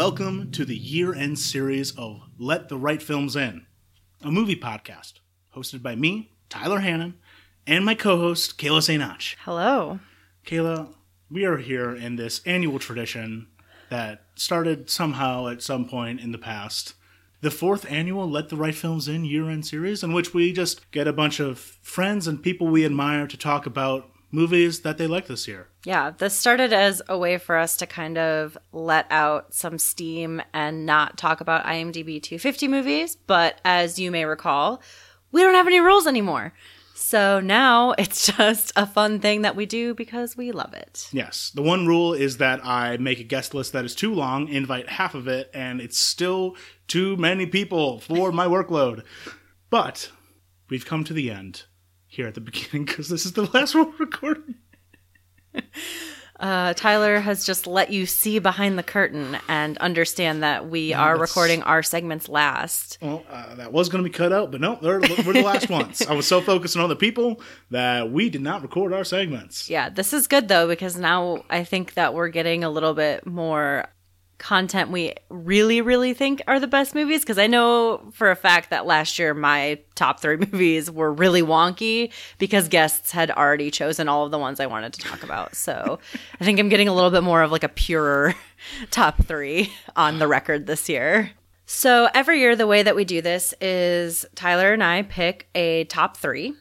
welcome to the year end series of Let the Right Films In, a movie podcast hosted by me, Tyler Hannon, and my co host, Kayla St. Hello. Kayla, we are here in this annual tradition that started somehow at some point in the past. The fourth annual Let the Right Films In year end series, in which we just get a bunch of friends and people we admire to talk about movies that they like this year. Yeah, this started as a way for us to kind of let out some steam and not talk about IMDb 250 movies. But as you may recall, we don't have any rules anymore. So now it's just a fun thing that we do because we love it. Yes. The one rule is that I make a guest list that is too long, invite half of it, and it's still too many people for my workload. But we've come to the end here at the beginning because this is the last one we're recording. Uh, Tyler has just let you see behind the curtain and understand that we are recording our segments last. Well, uh, that was going to be cut out, but no, they're, we're the last ones. I was so focused on other people that we did not record our segments. Yeah, this is good though because now I think that we're getting a little bit more content we really really think are the best movies because I know for a fact that last year my top 3 movies were really wonky because guests had already chosen all of the ones I wanted to talk about. So, I think I'm getting a little bit more of like a purer top 3 on the record this year. So, every year the way that we do this is Tyler and I pick a top 3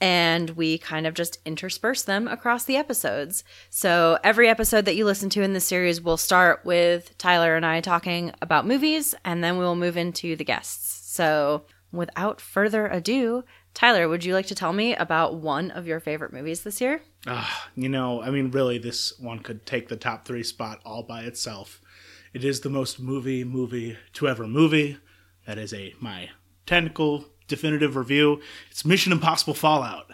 and we kind of just intersperse them across the episodes. So every episode that you listen to in the series will start with Tyler and I talking about movies, and then we will move into the guests. So without further ado, Tyler, would you like to tell me about one of your favorite movies this year? Ah, you know, I mean, really, this one could take the top three spot all by itself. It is the most movie movie to ever movie. That is a my technical definitive review. It's Mission Impossible Fallout.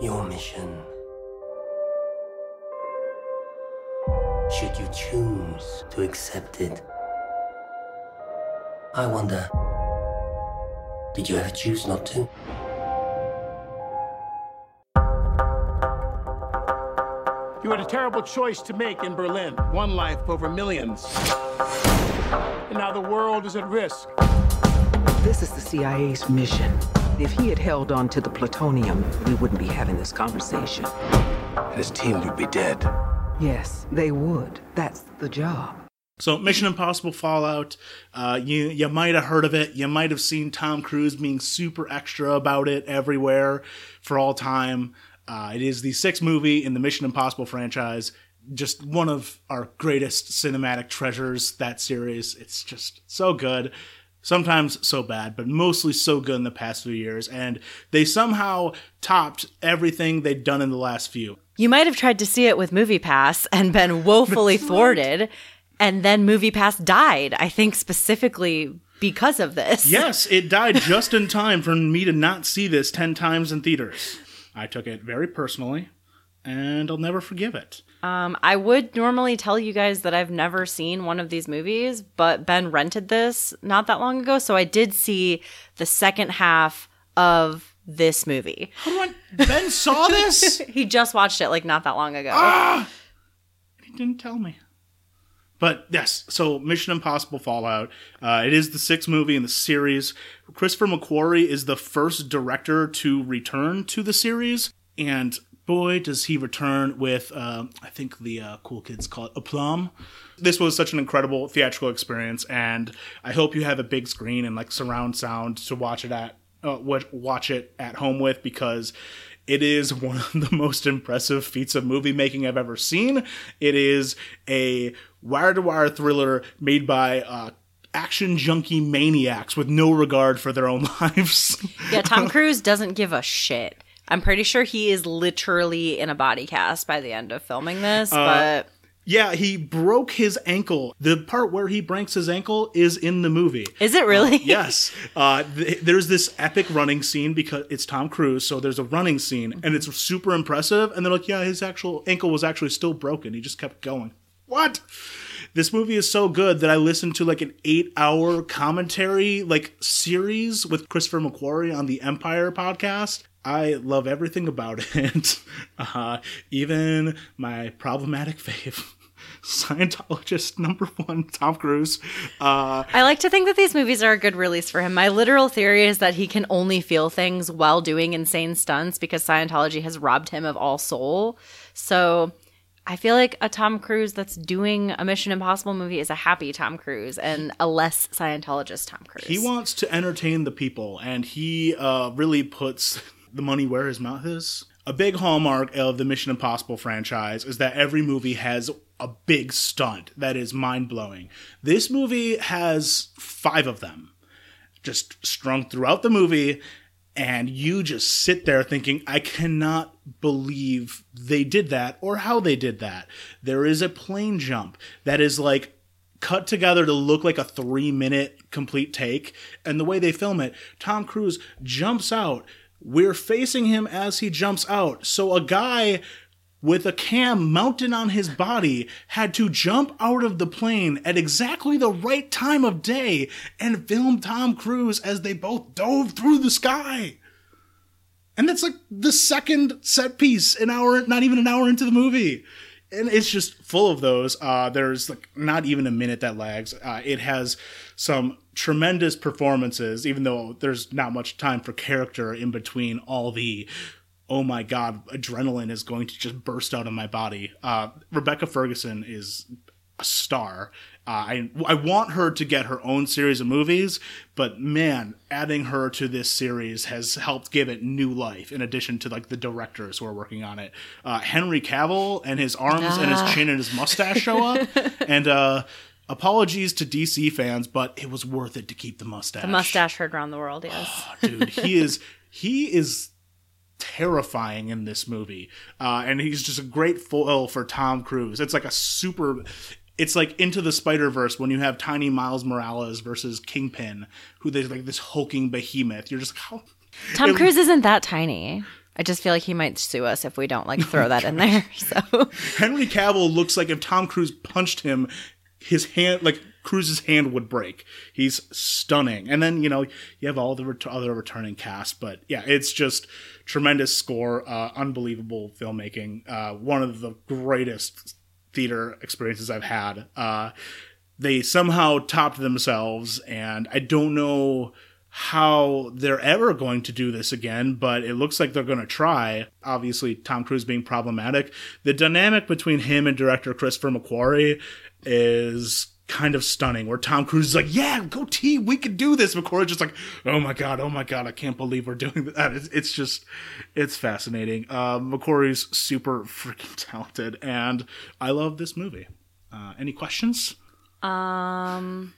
Your mission. Should you choose to accept it? I wonder, did you ever choose not to? You had a terrible choice to make in Berlin. One life over millions. And now the world is at risk. This is the CIA's mission. If he had held on to the plutonium, we wouldn't be having this conversation. And his team would be dead. Yes, they would. That's the job. So, Mission Impossible Fallout, uh, you you might have heard of it. You might have seen Tom Cruise being super extra about it everywhere for all time. Uh, it is the sixth movie in the Mission Impossible franchise. Just one of our greatest cinematic treasures. That series, it's just so good. Sometimes so bad, but mostly so good in the past few years. And they somehow topped everything they'd done in the last few. You might have tried to see it with MoviePass and been woefully thwarted, and then MoviePass died. I think specifically because of this. Yes, it died just in time for me to not see this 10 times in theaters. I took it very personally, and I'll never forgive it. Um, I would normally tell you guys that I've never seen one of these movies, but Ben rented this not that long ago, so I did see the second half of this movie. I. Ben saw this? He just watched it like not that long ago. Ah! he didn't tell me. But yes, so Mission Impossible Fallout. Uh, it is the sixth movie in the series. Christopher McQuarrie is the first director to return to the series, and boy, does he return with, uh, I think the uh, cool kids call it aplomb. This was such an incredible theatrical experience, and I hope you have a big screen and like surround sound to watch it at uh, watch it at home with because it is one of the most impressive feats of movie making I've ever seen. It is a wire to wire thriller made by uh, action junkie maniacs with no regard for their own lives. Yeah, Tom Cruise doesn't give a shit. I'm pretty sure he is literally in a body cast by the end of filming this, but yeah, he broke his ankle. The part where he breaks his ankle is in the movie. is it really? yes. Uh, th- there's this epic running scene because it's Tom Cruise, so there's a running scene, and it's super impressive. And they're like, yeah, his actual ankle was actually still broken. He just kept going. What? This movie is so good that I listened to like an eight hour commentary, like series with Christopher McQuarrie on the Empire podcast. I love everything about it. uh, even my problematic fave. Scientologist number one, Tom Cruise. Uh, I like to think that these movies are a good release for him. My literal theory is that he can only feel things while doing insane stunts because Scientology has robbed him of all soul. So I feel like a Tom Cruise that's doing a Mission Impossible movie is a happy Tom Cruise and a less Scientologist Tom Cruise. he wants to entertain the people, and he uh, really puts the money where his mouth is. A big hallmark of the Mission Impossible franchise is that every movie has a big stunt that is mind blowing. This movie has five of them, just strung throughout the movie, and you just sit there thinking, I cannot believe they did that or how they did that. There is a plane jump that is like cut together to look like a three minute complete take. And the way they film it, Tom Cruise jumps out. We're facing him as he jumps out. So a guy with a cam mounted on his body had to jump out of the plane at exactly the right time of day and film Tom Cruise as they both dove through the sky. And that's like the second set piece an hour, not even an hour into the movie. And it's just full of those. Uh, there's like not even a minute that lags. Uh, it has some tremendous performances, even though there's not much time for character in between all the oh my god, adrenaline is going to just burst out of my body. Uh, Rebecca Ferguson is a star. Uh, I I want her to get her own series of movies, but man, adding her to this series has helped give it new life. In addition to like the directors who are working on it, uh, Henry Cavill and his arms and his chin and his mustache show up, and uh, apologies to DC fans, but it was worth it to keep the mustache. the mustache heard around the world, yes. dude, he is he is terrifying in this movie, uh, and he's just a great foil for Tom Cruise. It's like a super. It's like into the Spider Verse when you have tiny Miles Morales versus Kingpin, who there's like this hulking behemoth. You're just like, how. Tom It- Cruise isn't that tiny. I just feel like he might sue us if we don't like throw that in there. So Henry Cavill looks like if Tom Cruise punched him, his hand, like Cruise's hand would break. He's stunning. And then, you know, you have all the ret- other returning cast, but yeah, it's just tremendous score, uh, unbelievable filmmaking, uh, one of the greatest theater experiences I've had. Uh, they somehow topped themselves, and I don't know how they're ever going to do this again, but it looks like they're going to try. Obviously, Tom Cruise being problematic. The dynamic between him and director Christopher McQuarrie is kind of stunning, where Tom Cruise is like, Yeah, go T, we could do this. McQuarrie's just like, Oh my God, oh my God, I can't believe we're doing that. It's, it's just, it's fascinating. Uh, McQuarrie's super freaking talented, and I love this movie. Uh, any questions? Um,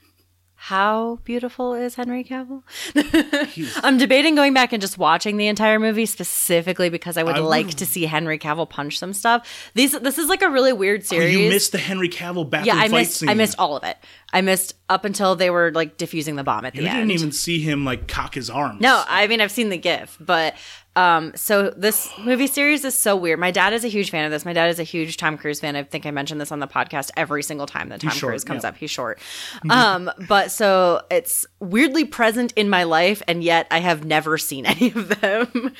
how beautiful is Henry Cavill? I'm debating going back and just watching the entire movie specifically because I would I would- like to see Henry Cavill punch some stuff. These this is like a really weird Oh, series. you missed the Henry Cavill bathroom yeah, I fight missed scene. I missed all of it. I missed up until they were like diffusing the bomb at the You end. didn't even see him like cock his arms. No, I mean I've seen the GIF, but um, so this movie series is so weird. My dad is a huge fan of this. My dad is a huge Tom Cruise fan. I think I mentioned this on the podcast every single time that Tom short, Cruise comes yeah. up. He's short. Um, but so it's weirdly present in my life, and yet I have never seen any of them,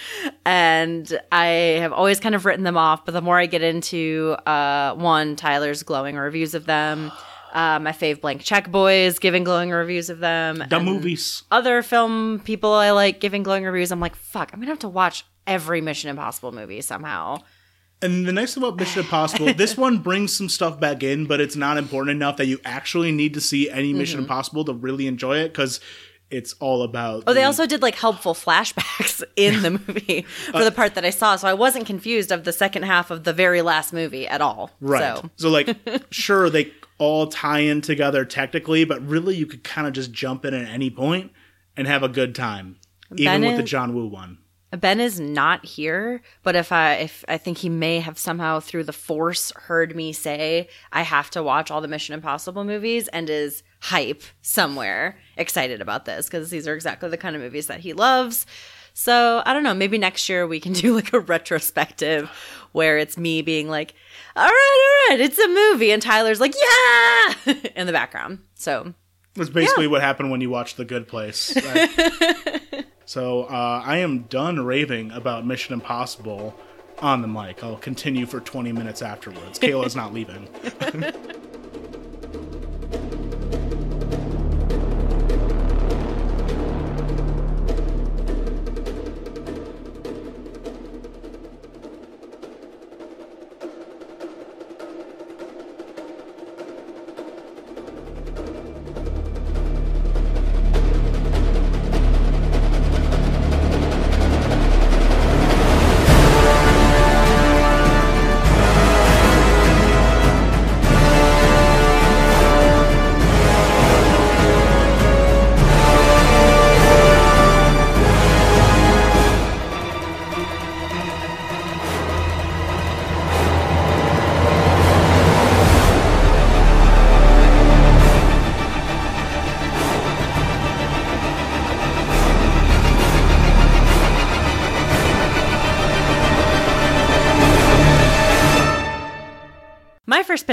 and I have always kind of written them off. But the more I get into uh, one, Tyler's glowing reviews of them. Uh, my fave blank check boys giving glowing reviews of them the movies. other film people I like giving glowing reviews, I'm like, fuck, I'm gonna have to watch every Mission Impossible movie somehow. And the nice thing about Mission Impossible, this one brings some stuff back in, but it's not important enough that you actually need to see any Mission Impossible to really enjoy it because it's all about. Oh, they also did like helpful flashbacks in the movie for the part that I saw, so I wasn't confused of the second half of the very last movie at all. Right. So So, like, sure, they all tie in together technically, but really you could kind of just jump in at any point and have a good time. Even with the John Woo one. Ben is not here, but if I if I think he may have somehow through the force heard me say I have to watch all the Mission Impossible movies and is hype somewhere excited about this because these are exactly the kind of movies that he loves. So I don't know, maybe next year we can do like a retrospective where it's me being like, "All right, all right, it's a movie," and Tyler's like, "Yeah," in the background. So That's basically what happened when you watched The Good Place. So uh, I am done raving about Mission Impossible. on the mic. I'll continue for 20 minutes afterwards. Kayla's not leaving.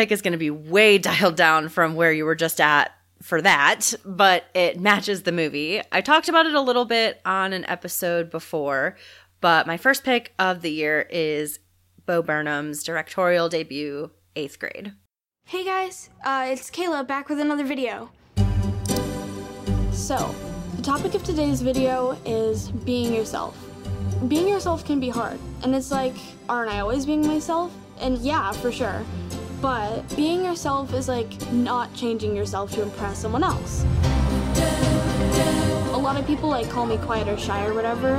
pick is going to be way dialed down from where you were just at for that, but it matches the movie. I talked about it a little bit on an episode before, but my first pick of the year is Bo Burnham's directorial debut, Eighth Grade. Hey guys, uh, it's Kayla back with another video. So, the topic of today's video is being yourself. Being yourself can be hard, and it's like, aren't I always being myself? And yeah, for sure. But being yourself is like not changing yourself to impress someone else. A lot of people like call me quiet or shy or whatever,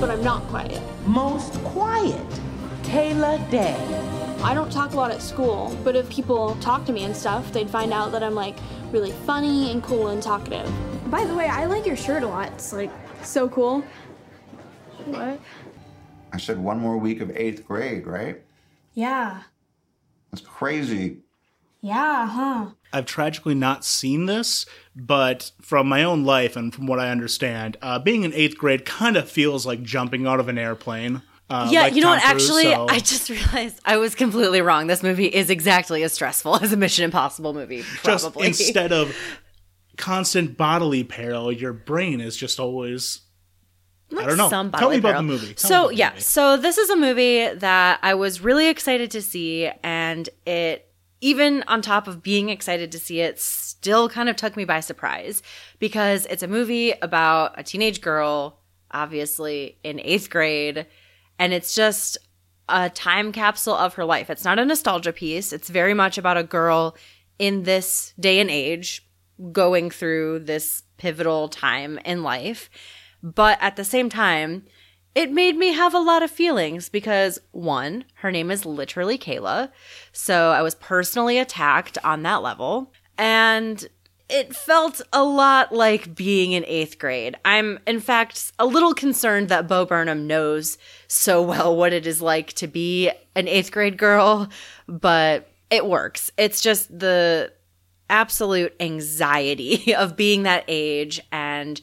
but I'm not quiet. Most quiet. Kayla Day. I don't talk a lot at school, but if people talk to me and stuff, they'd find out that I'm like really funny and cool and talkative. By the way, I like your shirt a lot. It's like so cool. What? I said one more week of eighth grade, right? Yeah. That's crazy. Yeah, huh? I've tragically not seen this, but from my own life and from what I understand, uh, being in eighth grade kind of feels like jumping out of an airplane. Uh, yeah, like you know Tom what? Cruise, Actually, so- I just realized I was completely wrong. This movie is exactly as stressful as a Mission Impossible movie. just Probably. instead of constant bodily peril, your brain is just always. I don't know. Some Tell me about the movie. Tell so the yeah, movie. so this is a movie that I was really excited to see, and it even on top of being excited to see it, still kind of took me by surprise because it's a movie about a teenage girl, obviously in eighth grade, and it's just a time capsule of her life. It's not a nostalgia piece. It's very much about a girl in this day and age going through this pivotal time in life. But at the same time, it made me have a lot of feelings because one, her name is literally Kayla. So I was personally attacked on that level. And it felt a lot like being in eighth grade. I'm, in fact, a little concerned that Bo Burnham knows so well what it is like to be an eighth grade girl, but it works. It's just the absolute anxiety of being that age and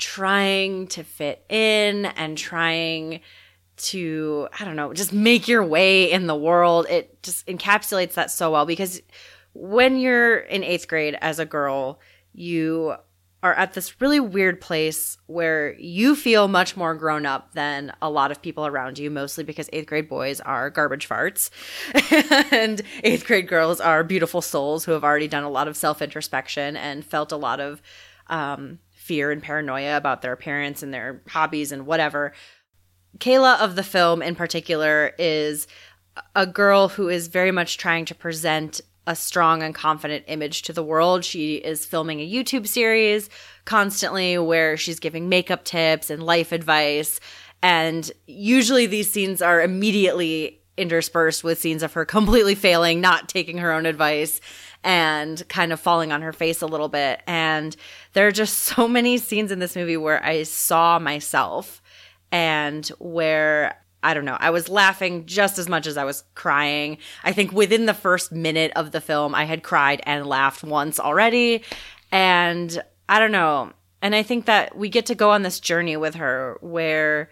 trying to fit in and trying to i don't know just make your way in the world. It just encapsulates that so well because when you're in eighth grade as a girl you are at this really weird place where you feel much more grown up than a lot of people around you, mostly because eighth grade boys are garbage farts. And eighth grade girls are beautiful souls who have already done a lot of self introspection and felt a lot of um, fear and paranoia about their appearance and their hobbies and whatever. Kayla of the film in particular is a girl who is very much trying to present a strong and confident image to the world. She is filming a YouTube series constantly where she's giving makeup tips and life advice. And usually these scenes are immediately interspersed with scenes of her completely failing, not taking her own advice, and kind of falling on her face a little bit. And there are just so many scenes in this movie where I saw myself and where I don't know, I was laughing just as much as I was crying. I think within the first minute of the film, I had cried and laughed once already. And I don't know. And I think that we get to go on this journey with her where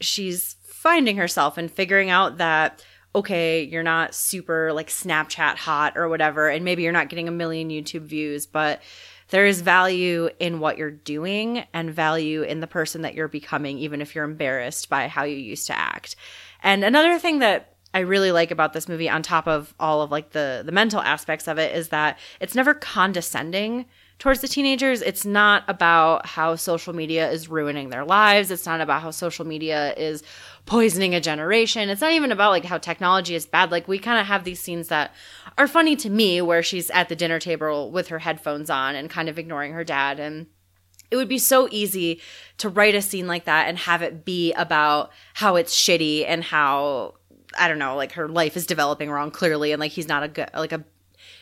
she's finding herself and figuring out that okay, you're not super like Snapchat hot or whatever, and maybe you're not getting a million YouTube views, but there is value in what you're doing and value in the person that you're becoming, even if you're embarrassed by how you used to act. And another thing that I really like about this movie, on top of all of like the the mental aspects of it, is that it's never condescending towards the teenagers. It's not about how social media is ruining their lives. It's not about how social media is poisoning a generation. It's not even about like how technology is bad. Like we kind of have these scenes that are funny to me where she's at the dinner table with her headphones on and kind of ignoring her dad and it would be so easy to write a scene like that and have it be about how it's shitty and how I don't know, like her life is developing wrong clearly and like he's not a good like a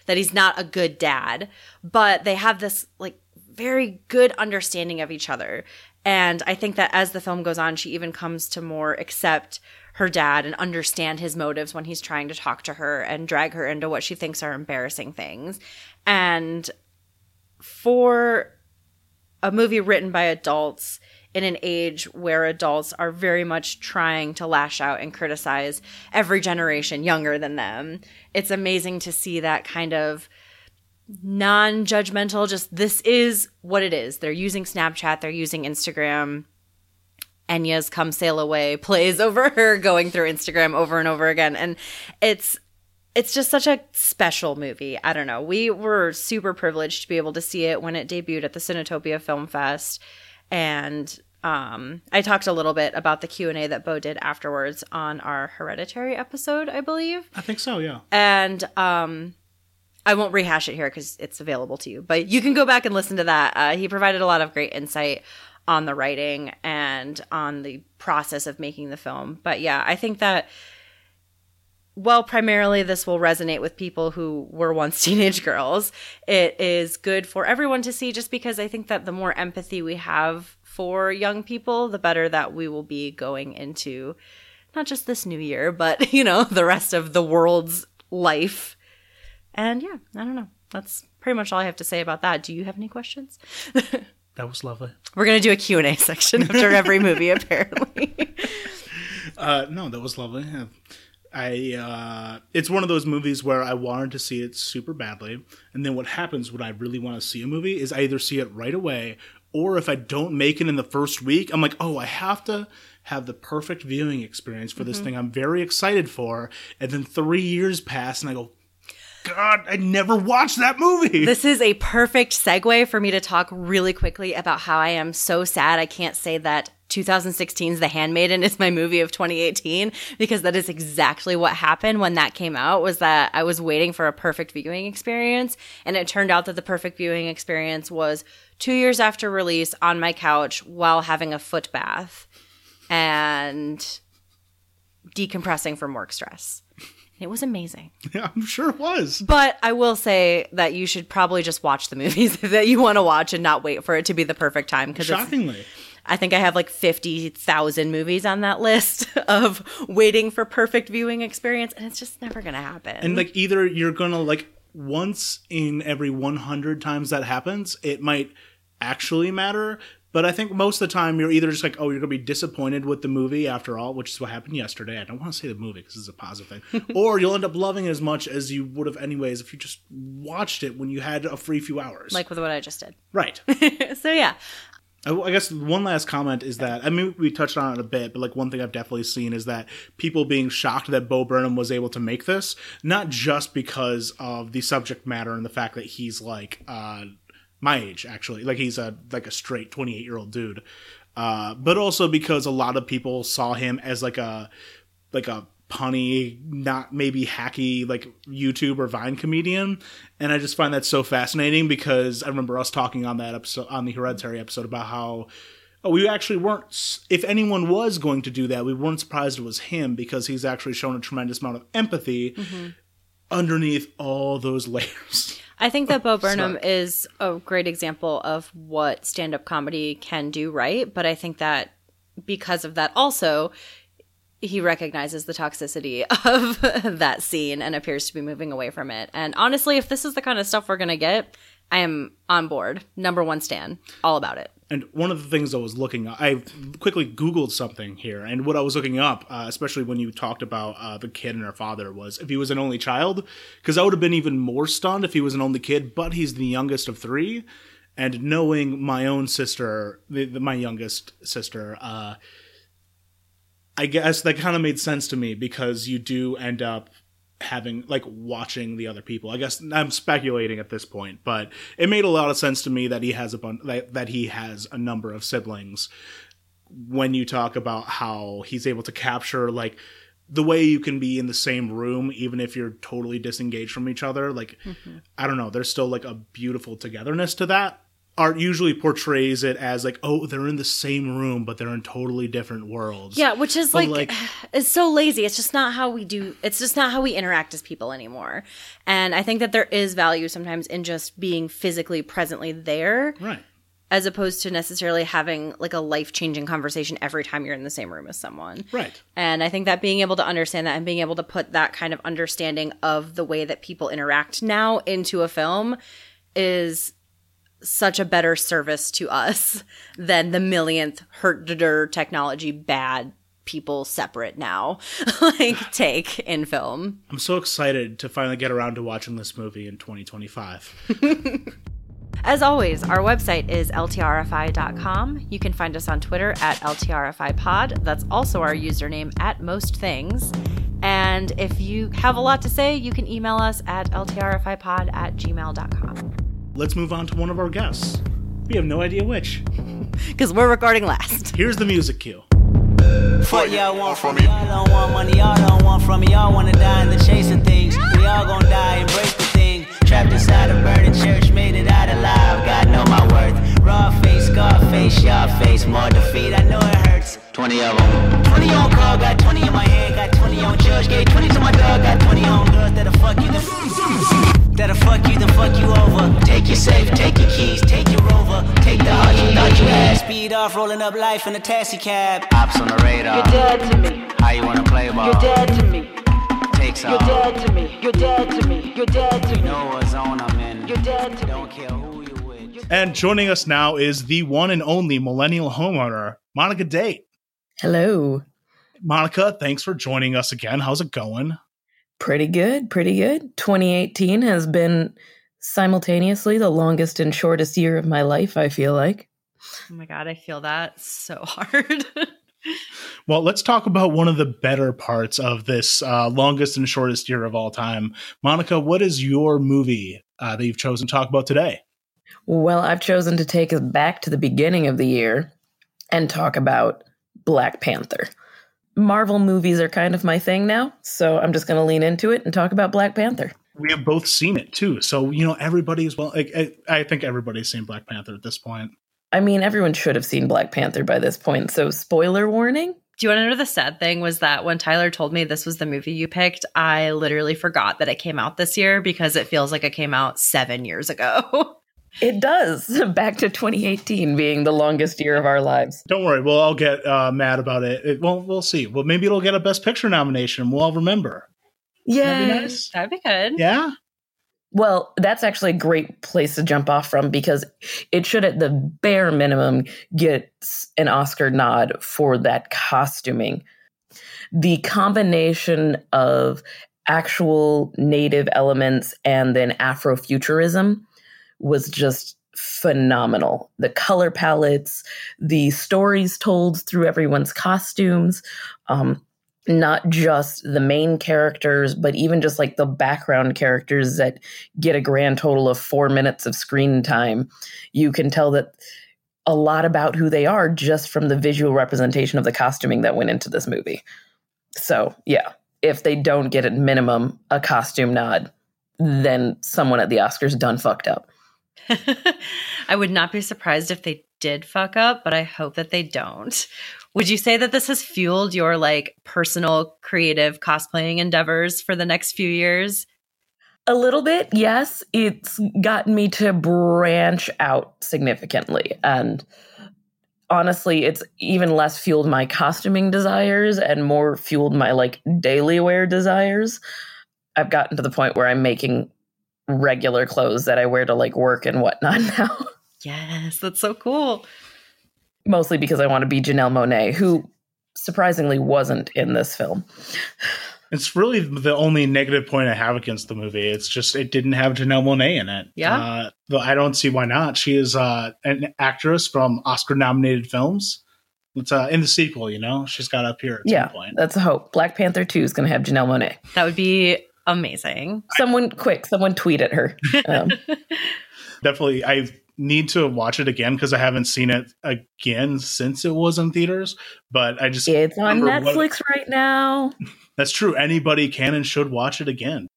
that he's not a good dad, but they have this like very good understanding of each other. And I think that as the film goes on, she even comes to more accept her dad and understand his motives when he's trying to talk to her and drag her into what she thinks are embarrassing things. And for a movie written by adults in an age where adults are very much trying to lash out and criticize every generation younger than them. It's amazing to see that kind of non judgmental, just this is what it is. They're using Snapchat, they're using Instagram. Enya's Come Sail Away plays over her going through Instagram over and over again. And it's it's just such a special movie. I don't know. We were super privileged to be able to see it when it debuted at the Cinetopia Film Fest and um, I talked a little bit about the Q and A that Bo did afterwards on our Hereditary episode, I believe. I think so, yeah. And um, I won't rehash it here because it's available to you, but you can go back and listen to that. Uh, he provided a lot of great insight on the writing and on the process of making the film. But yeah, I think that well, primarily this will resonate with people who were once teenage girls. It is good for everyone to see just because I think that the more empathy we have for young people, the better that we will be going into not just this new year, but you know, the rest of the world's life. And yeah, I don't know. That's pretty much all I have to say about that. Do you have any questions? That was lovely. We're going to do a Q&A section after every movie apparently. Uh, no, that was lovely. I uh, it's one of those movies where I wanted to see it super badly, and then what happens when I really want to see a movie is I either see it right away, or if I don't make it in the first week, I'm like, oh, I have to have the perfect viewing experience for this Mm-hmm. thing I'm very excited for, and then three years pass, and I go, God, I never watched that movie. This is a perfect segue for me to talk really quickly about how I am so sad I can't say that 2016's The Handmaiden is my movie of 2018 because that is exactly what happened when that came out was that I was waiting for a perfect viewing experience and it turned out that the perfect viewing experience was 2 years after release on my couch while having a foot bath and decompressing from work stress. It was amazing. yeah, I'm sure it was. But I will say that you should probably just watch the movies that you want to watch and not wait for it to be the perfect time because Shockingly. I think I have like 50,000 movies on that list of waiting for perfect viewing experience and it's just never going to happen. And like either you're gonna like once in every 100 times that happens, it might actually matter. But I think most of the time you're either just like, oh, you're gonna be disappointed with the movie after all, which is what happened yesterday. I don't want to say the movie because it's a positive thing, or you'll end up loving it as much as you would have anyways if you just watched it when you had a free few hours. like with what I just did. right. so yeah. I, guess one last comment is that I mean we touched on it a bit, but like one thing I've definitely seen is that people being shocked that Bo Burnham was able to make this, not just because of the subject matter and the fact that he's like uh, my age actually, like he's a like a straight twenty eight year old dude, uh, but also because a lot of people saw him as like a like a punny, not maybe hacky like YouTube or Vine comedian, and I just find that so fascinating because I remember us talking on that episode on the Hereditary episode about how oh, we actually weren't. If anyone was going to do that, we weren't surprised it was him because he's actually shown a tremendous amount of empathy mm-hmm. underneath all those layers. I think that Bo Burnham is a great example of what stand up comedy can do right. But I think that because of that, also, he recognizes the toxicity of that scene and appears to be moving away from it. And honestly, if this is the kind of stuff we're going to get, I am on board. Number one Stan, all about it. And one of the things I was looking, I quickly Googled something here, and what I was looking up, uh, especially when you talked about uh, the kid and her father, was if he was an only child, because I would have been even more stunned if he was an only kid, but he's the youngest of three. and knowing my own sister, the, the, my youngest sister, uh, I guess that kind of made sense to me because you do end up having like watching the other people. I guess I'm speculating at this point, but it made a lot of sense to me that he has a bun- that, that he has a number of siblings when you talk about how he's able to capture like the way you can be in the same room even if you're totally disengaged from each other like mm-hmm. i don't know there's still like a beautiful togetherness to that art usually portrays it as like oh they're in the same room but they're in totally different worlds yeah which is like, like, it's so lazy it's just not how we do it's just not how we interact as people anymore and i think that there is value sometimes in just being physically presently there right as opposed to necessarily having like a life changing conversation every time you're in the same room as someone. Right. And I think that being able to understand that and being able to put that kind of understanding of the way that people interact now into a film is such a better service to us than the millionth herder technology bad people separate now like take in film. I'm so excited to finally get around to watching this movie in 2025. As always, our website is ltrfi.com. You can find us on Twitter at ltrfipod. That's also our username at most things. And if you have a lot to say, you can email us at ltrfipod at gmail.com. Let's move on to one of our guests. We have no idea which. Because we're recording last. Here's the music cue. What y'all want from me? Y'all don't want money, y'all don't want from me. Y'all wanna die in the chase of things. We all gonna die, embrace the thing. Trapped inside a burning church, made it out alive. God know my worth. Raw face, scar face, y'all face. More defeat, I know it hurts. 20 of them. 20 on call, got 20 in my hand, got 20 on judge, gave 20 to my dog, got 20 on girls that'll fuck you, then that'll fuck you, then fuck you over. Take your safe, take your keys, take your rover, take the heart you thought you had. Speed off, rolling up life in a taxi cab. Ops on the radar. You're dead to me. How you wanna play ball? You're dead to me. Takes You're dead to me. You're dead to me. You're dead to me. You know what zone I'm in. You're dead to Don't care who you with. And joining us now is the one and only millennial homeowner, Monica Date. Hello. Monica, thanks for joining us again. How's it going? Pretty good, pretty good. 2018 has been simultaneously the longest and shortest year of my life, I feel like. Oh my God, I feel that so hard. well, let's talk about one of the better parts of this uh, longest and shortest year of all time. Monica, what is your movie uh, that you've chosen to talk about today? Well, I've chosen to take us back to the beginning of the year and talk about Black Panther. Marvel movies are kind of my thing now, so I'm just going to lean into it and talk about Black Panther. We have both seen it too, so you know everybody everybody's well. I, I think everybody's seen Black Panther at this point. I mean, everyone should have seen Black Panther by this point, so spoiler warning. Do you want to know the sad thing was that when Tyler told me this was the movie you picked, I literally forgot that it came out this year because it feels like it came out seven years ago. It does. Back to 2018 being the longest year of our lives. Don't worry, we'll all get uh, mad about it. it. Well, we'll see. Well, maybe it'll get a Best Picture nomination. We'll all remember. Yeah, that'd be nice. That'd be good. Yeah. Well, that's actually a great place to jump off from because it should, at the bare minimum, get an Oscar nod for that costuming. The combination of actual native elements and then Afrofuturism was just phenomenal. The color palettes, the stories told through everyone's costumes, um, not just the main characters, but even just like the background characters that get a grand total of four minutes of screen time. You can tell that a lot about who they are just from the visual representation of the costuming that went into this movie. So, yeah, if they don't get at minimum a costume nod, then someone at the Oscars done fucked up. I would not be surprised if they did fuck up, but I hope that they don't. Would you say that this has fueled your like personal creative cosplaying endeavors for the next few years? A little bit, yes. It's gotten me to branch out significantly. And honestly, it's even less fueled my costuming desires and more fueled my like daily wear desires. I've gotten to the point where I'm making regular clothes that I wear to like work and whatnot now. Yes, that's so cool. Mostly because I want to be Janelle Monáe, who surprisingly wasn't in this film. It's really the only negative point I have against the movie. It's just it didn't have Janelle Monae in it. Yeah. Uh, though I don't see why not. She is uh, an actress from Oscar nominated films. It's uh, in the sequel, you know? She's got up here at yeah, some point. that's a hope. Black Panther 2 is going to have Janelle Monae. That would be amazing. Someone, quick, someone tweet at her. Um, Definitely, I need to watch it again because I haven't seen it again since it was in theaters. But I just it's on remember what- Netflix right now. that's true. Anybody can and should watch it again.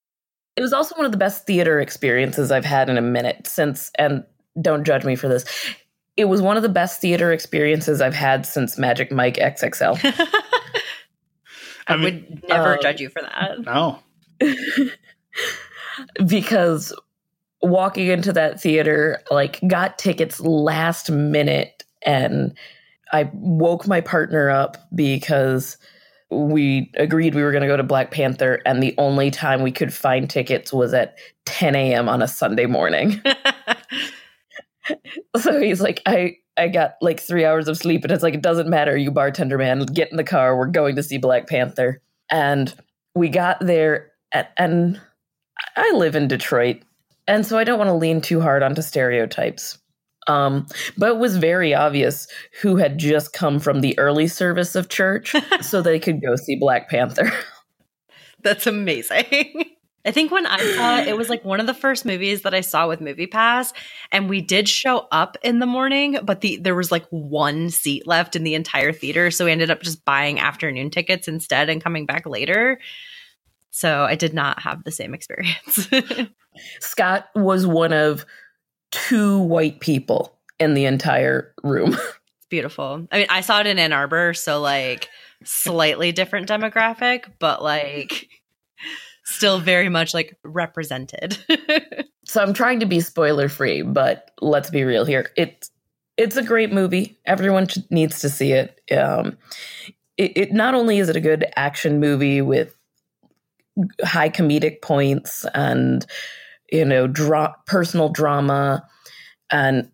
It was also one of the best theater experiences I've had in a minute since, and don't judge me for this. It was one of the best theater experiences I've had since Magic Mike XXL. I, I mean- would never Uh, judge you for that. No, because walking into that theater, like, got tickets last minute, and I woke my partner up because we agreed we were going to go to Black Panther, and the only time we could find tickets was at 10 a.m. on a Sunday morning. so he's like, I. I got like three hours of sleep, and it's like, it doesn't matter, you bartender man. Get in the car. We're going to see Black Panther. And we got there, and I live in Detroit, and so I don't want to lean too hard onto stereotypes. Um, but it was very obvious who had just come from the early service of church so they could go see Black Panther. That's amazing. I think when I saw it, it was like one of the first movies that I saw with Movie Pass, and we did show up in the morning, but the there was like one seat left in the entire theater, so we ended up just buying afternoon tickets instead and coming back later. So I did not have the same experience. Scott was one of two white people in the entire room. It's beautiful. I mean, I saw it in Ann Arbor, so like slightly different demographic, but like still very much like represented. So I'm trying to be spoiler free, but let's be real here. It's it's a great movie. Everyone needs to see it. Um, it. It not only is it a good action movie with high comedic points and you know dra- personal drama and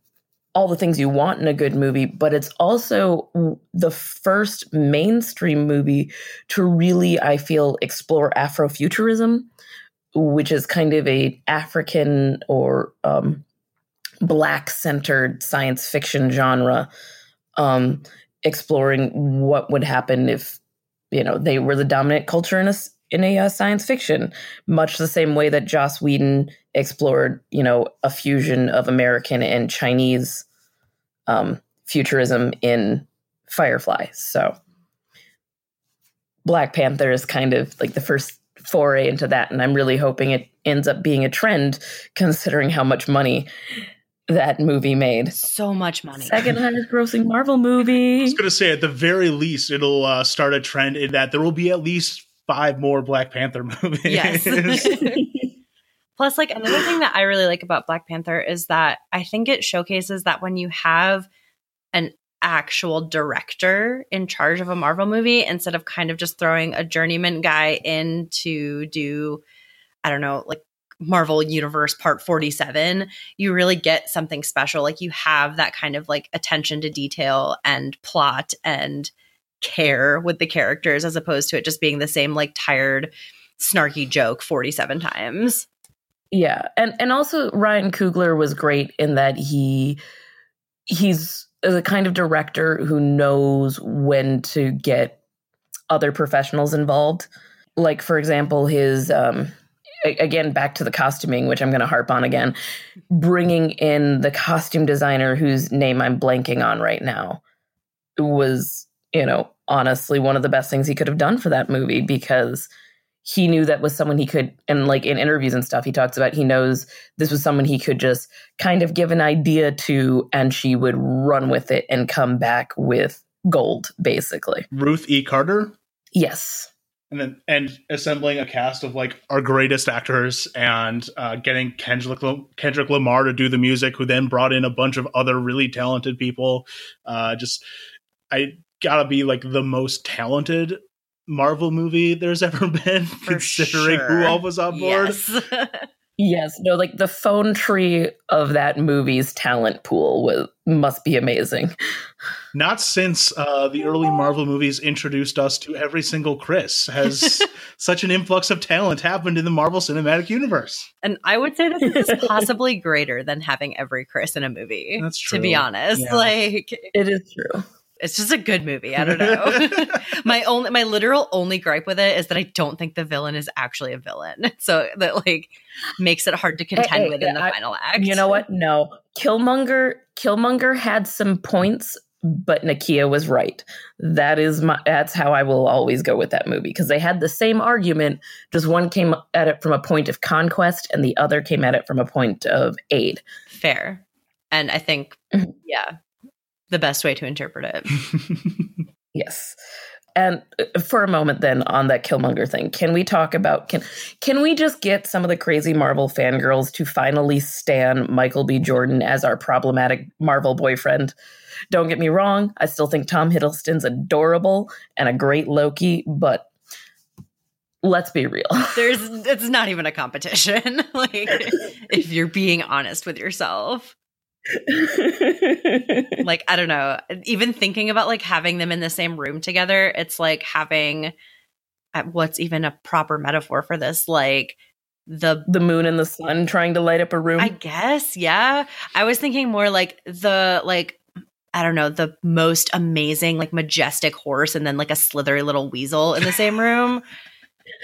all the things you want in a good movie, but it's also the first mainstream movie to really, I feel, explore Afrofuturism which is kind of a African or um, black centered science fiction genre, um, exploring what would happen if you know they were the dominant culture in a in a uh, science fiction, much the same way that Joss Whedon explored you know a fusion of American and Chinese um, futurism in Firefly. So. Black Panther is kind of like the first foray into that and i'm really hoping it ends up being a trend considering how much money that movie made so much money. second highest grossing marvel movie. I was gonna say at the very least it'll uh, start a trend in that there will be at least five more Black Panther movies. Yes. Plus, like another thing that I really like about Black Panther is that I think it showcases that when you have an actual director in charge of a Marvel movie instead of kind of just throwing a journeyman guy in to do, I don't know, like Marvel Universe Part 47, you really get something special. Like you have that kind of like attention to detail and plot and care with the characters as opposed to it just being the same like tired snarky joke 47 times. yeah and and also ryan coogler was great in that he he's the kind of director who knows when to get other professionals involved like for example his um again back to the costuming which i'm going to harp on again bringing in the costume designer whose name i'm blanking on right now was you know honestly one of the best things he could have done for that movie because he knew that was someone he could and like in interviews and stuff he talks about he knows this was someone he could just kind of give an idea to and she would run with it and come back with gold basically Ruth E. Carter, yes and then and assembling a cast of like our greatest actors and uh, getting Kendrick Kendrick Lamar to do the music, who then brought in a bunch of other really talented people. Uh, just I gotta be like the most talented Marvel movie there's ever been, For considering sure. who all was on board. Yes. Yes, no, like the phone tree of that movie's talent pool was must be amazing. Not since uh, the early Marvel movies introduced us to every single Chris has such an influx of talent happened in the Marvel Cinematic Universe. And I would say this is possibly greater than having every Chris in a movie. That's true. To be honest, Yeah. like It is true. It's just a good movie. I don't know. my only, my literal only gripe with it is that I don't think the villain is actually a villain. So that like makes it hard to eh, contend hey, with in the eh, I- final act. You know what? No. Killmonger Killmonger had some points, but Nakia was right. That is my that's how I will always go with that movie because they had the same argument, just one came at it from a point of conquest and the other came at it from a point of aid. Fair. And I think, Mhm. yeah, the best way to interpret it. Yes. And uh, for a moment then on that Killmonger thing, can we talk about can can we just get some of the crazy Marvel fangirls to finally stand Michael B. Jordan as our problematic Marvel boyfriend? Don't get me wrong, I still think Tom Hiddleston's adorable and a great Loki, but let's be real. There's, it's not even a competition. like, if you're being honest with yourself. like i don't know. Even thinking about like having them in the same room together it's like having uh, what's even a proper metaphor for this like the the moon and the sun trying to light up a room. i guess yeah. I was thinking more like the like i don't know the most amazing like majestic horse and then like a slithery little weasel in the same room.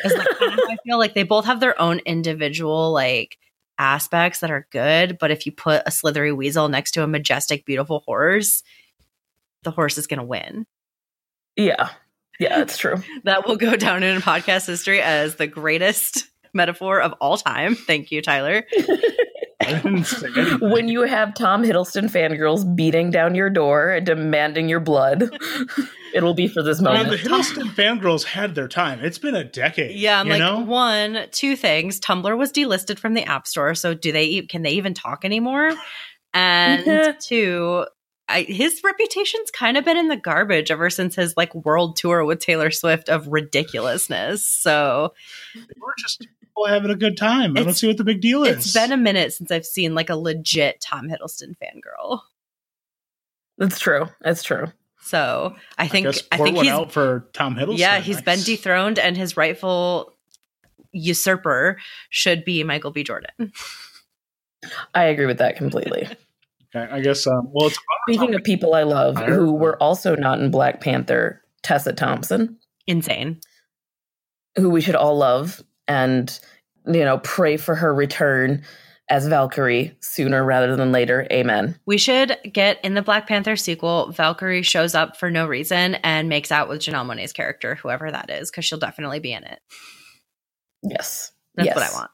Is like kind of i feel like they both have their own individual like aspects that are good but if you put a slithery weasel next to a majestic beautiful horse the horse is going to win yeah. Yeah, it's true. that will go down in podcast history as the greatest metaphor of all time thank you tyler I didn't say anything. when you have Tom Hiddleston fangirls beating down your door and demanding your blood, it'll be for this Well, moment. the Hiddleston fangirls had their time. It's been a decade. yeah i'm you like know? one two things tumblr was delisted from the app store so do they can they even talk anymore and two I, his reputation's kind of been in the garbage ever since his like world tour with Taylor Swift of ridiculousness. So we're just people having a good time. I don't see what the big deal is. it's been a minute since I've seen like a legit Tom Hiddleston fangirl. That's true. That's true. So I think I I, think one he's out for Tom Hiddleston. yeah he's been dethroned and his rightful usurper should be Michael B. Jordan. I agree with that completely. Okay, I guess. Um, well, it's Speaking of people I love Higher. who were also not in Black Panther, Tessa Thompson, Insane. who we should all love and, you know, pray for her return as Valkyrie sooner rather than later. Amen. We should get in the Black Panther sequel. Valkyrie shows up for no reason and makes out with Janelle Monae's character, whoever that is, because she'll definitely be in it. Yes. That's Yes. what I want.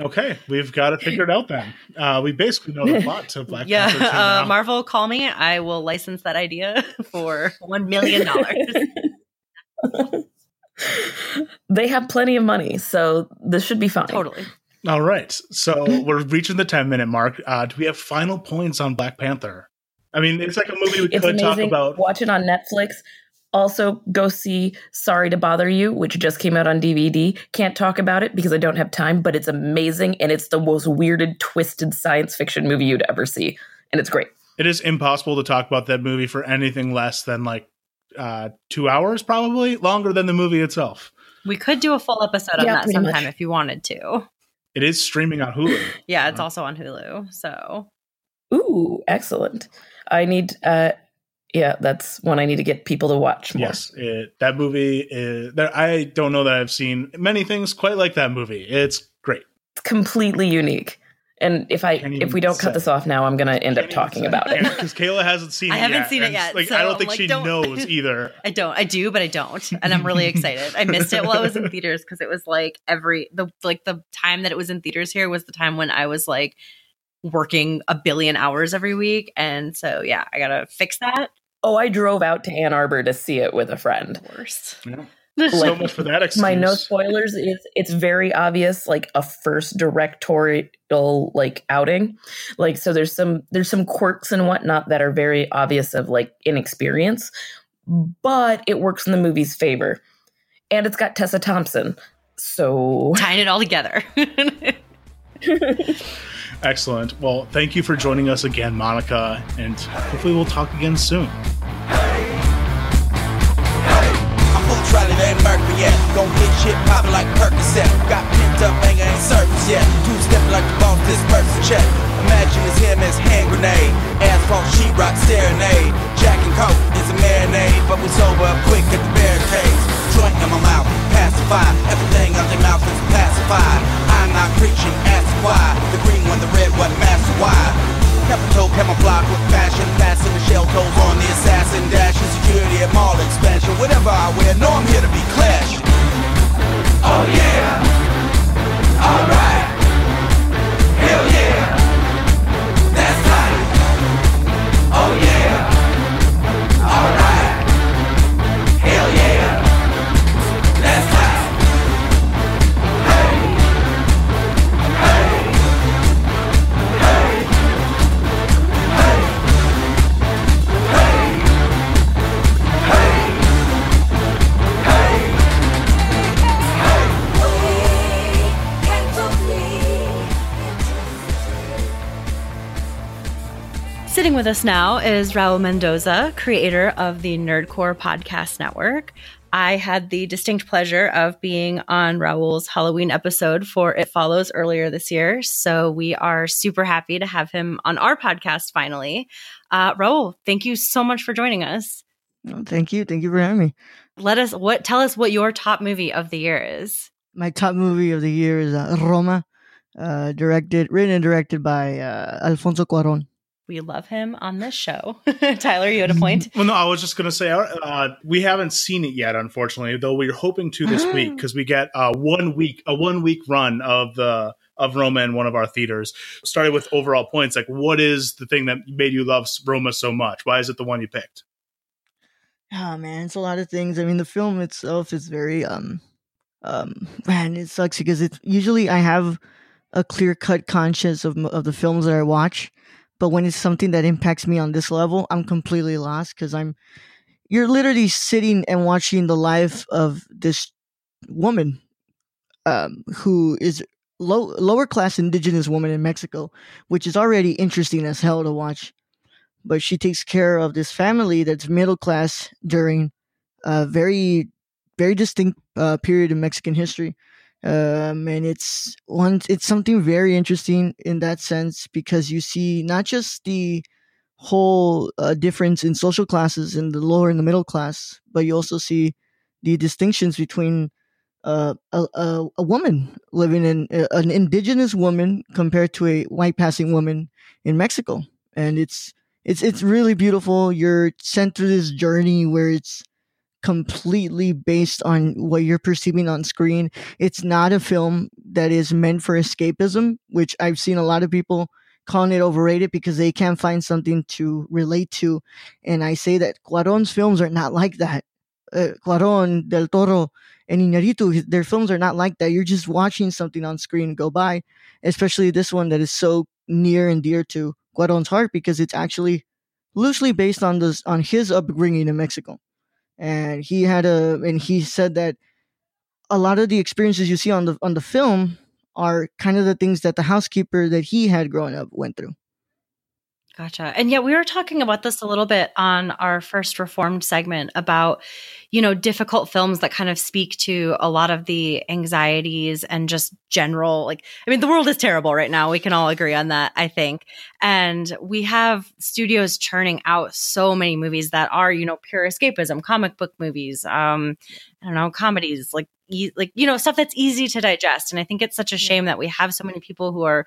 okay. We've got it figured out then. Uh, we basically know the plot to Black yeah, Panther Yeah, uh. Marvel, call me. I will license that idea for one million dollars. They have plenty of money, so this should be fine. totally. All right. So we're reaching the 10 minute mark. Uh, do we have final points on Black Panther? I mean, it's like a movie we It's could talk about. Watch it on Netflix. Also, go see Sorry to Bother You, which just came out on DVD. Can't talk about it because I don't have time, but it's amazing and it's the most weirded, twisted science fiction movie you'd ever see. And it's great. It is impossible to talk about that movie for anything less than like uh, two hours, probably longer than the movie itself. We could do a full episode on Yeah, that sometime much. if you wanted to. It is streaming on Hulu. Yeah, it's also on Hulu. So Ooh, excellent. I need, uh, yeah, that's one I need to get people to watch more. Yes, it, that movie is. That, I don't know that I've seen many things quite like that movie. It's great. It's completely unique. And if I Can't if we don't cut this off now, I'm gonna end up talking about it. because Kayla hasn't seen. it I haven't yet, seen it and, yet, Like so I don't I'm think like, she don't- knows either. I don't. I do, but I don't. And I'm really excited. I missed it while I was in theaters because it was like every the like the time that it was in theaters here was the time when I was like working a billion hours every week. And so yeah, I gotta fix that. Oh, I drove out to Ann Arbor to see it with a friend. Worst. Yeah. so Like, much for that excuse. My no spoilers is it's very obvious, like a first directorial like outing. Like so there's some there's some quirks and whatnot that are very obvious of like inexperience, but it works in the movie's favor. And it's got Tessa Thompson. So tying it all together. Excellent. Well, thank you for joining us again, Monica, and hopefully we'll talk again soon. Ain't Mercury yet. Gon' get shit poppin' like Percocet. Got pent up anger ain't surface yet. Two steppin' like the boss, this person check. Imagine it's him as hand grenade. Asphalt sheetrock serenade. Jack and Coke is a marinade, but we sober up quick at the barricades. Joint in my mouth, pacify. Everything out their mouth is pacified. I'm not preaching, ask why. The green one, the red one, master why. Capital camouflage with fashion, passing the shell toes on the assassin, dashing security at mall expansion. Whatever I wear, know I'm here to be clashed. Oh yeah, alright, Sitting with us now is Raul Mendoza, creator of the Nerd Corps Podcast Network. I had the distinct pleasure of being on Raul's Halloween episode for It Follows earlier this year. So we are super happy to have him on our podcast finally. Uh, Raul, thank you so much for joining us. Oh, thank you. Thank you for having me. Let us what tell us what your top movie of the year is. My top movie of the year is uh, Roma, uh, directed, written and directed by uh, Alfonso Cuaron. We love him on this show. Tyler, you had a point. Well, no, I was just going to say uh, we haven't seen it yet, unfortunately. Though we're hoping to this week because we get uh, one week a one week run of the of Roma in one of our theaters. Started with overall points. Like, what is the thing that made you love Roma so much? Why is it the one you picked? Oh man, it's a lot of things. I mean, the film itself is very um um man, it sucks because it's usually I have a clear cut conscience of of the films that I watch, but when it's something that impacts me on this level, I'm completely lost because I'm you're literally sitting and watching the life of this woman um who is low lower class indigenous woman in Mexico, which is already interesting as hell to watch but she takes care of this family that's middle class during a very very distinct uh, period in Mexican history. Um, and it's one it's something very interesting in that sense because you see not just the whole uh, difference in social classes in the lower and the middle class, but you also see the distinctions between uh, a, a, a woman living in uh, an indigenous woman compared to a white passing woman in Mexico, and it's it's it's really beautiful. You're sent through this journey where it's completely based on what you're perceiving on screen. It's not a film that is meant for escapism, which I've seen a lot of people calling it overrated because they can't find something to relate to. And I say that Cuaron's films are not like that. Uh, Cuaron, Del Toro, and Iñárritu, their films are not like that. You're just watching something on screen go by, especially this one that is so near and dear to Cuaron's heart because it's actually loosely based on this on his upbringing in Mexico. And he had a and he said that a lot of the experiences you see on the on the film are kind of the things that the housekeeper that he had growing up went through. Gotcha. And yet we were talking about this a little bit on our first reformed segment about, you know, difficult films that kind of speak to a lot of the anxieties and just general like I mean the world is terrible right now. We can all agree on that, I think. And we have studios churning out so many movies that are, you know, pure escapism, comic book movies, um I don't know, comedies, like e- like you know, stuff that's easy to digest. And I think it's such a shame that we have so many people who are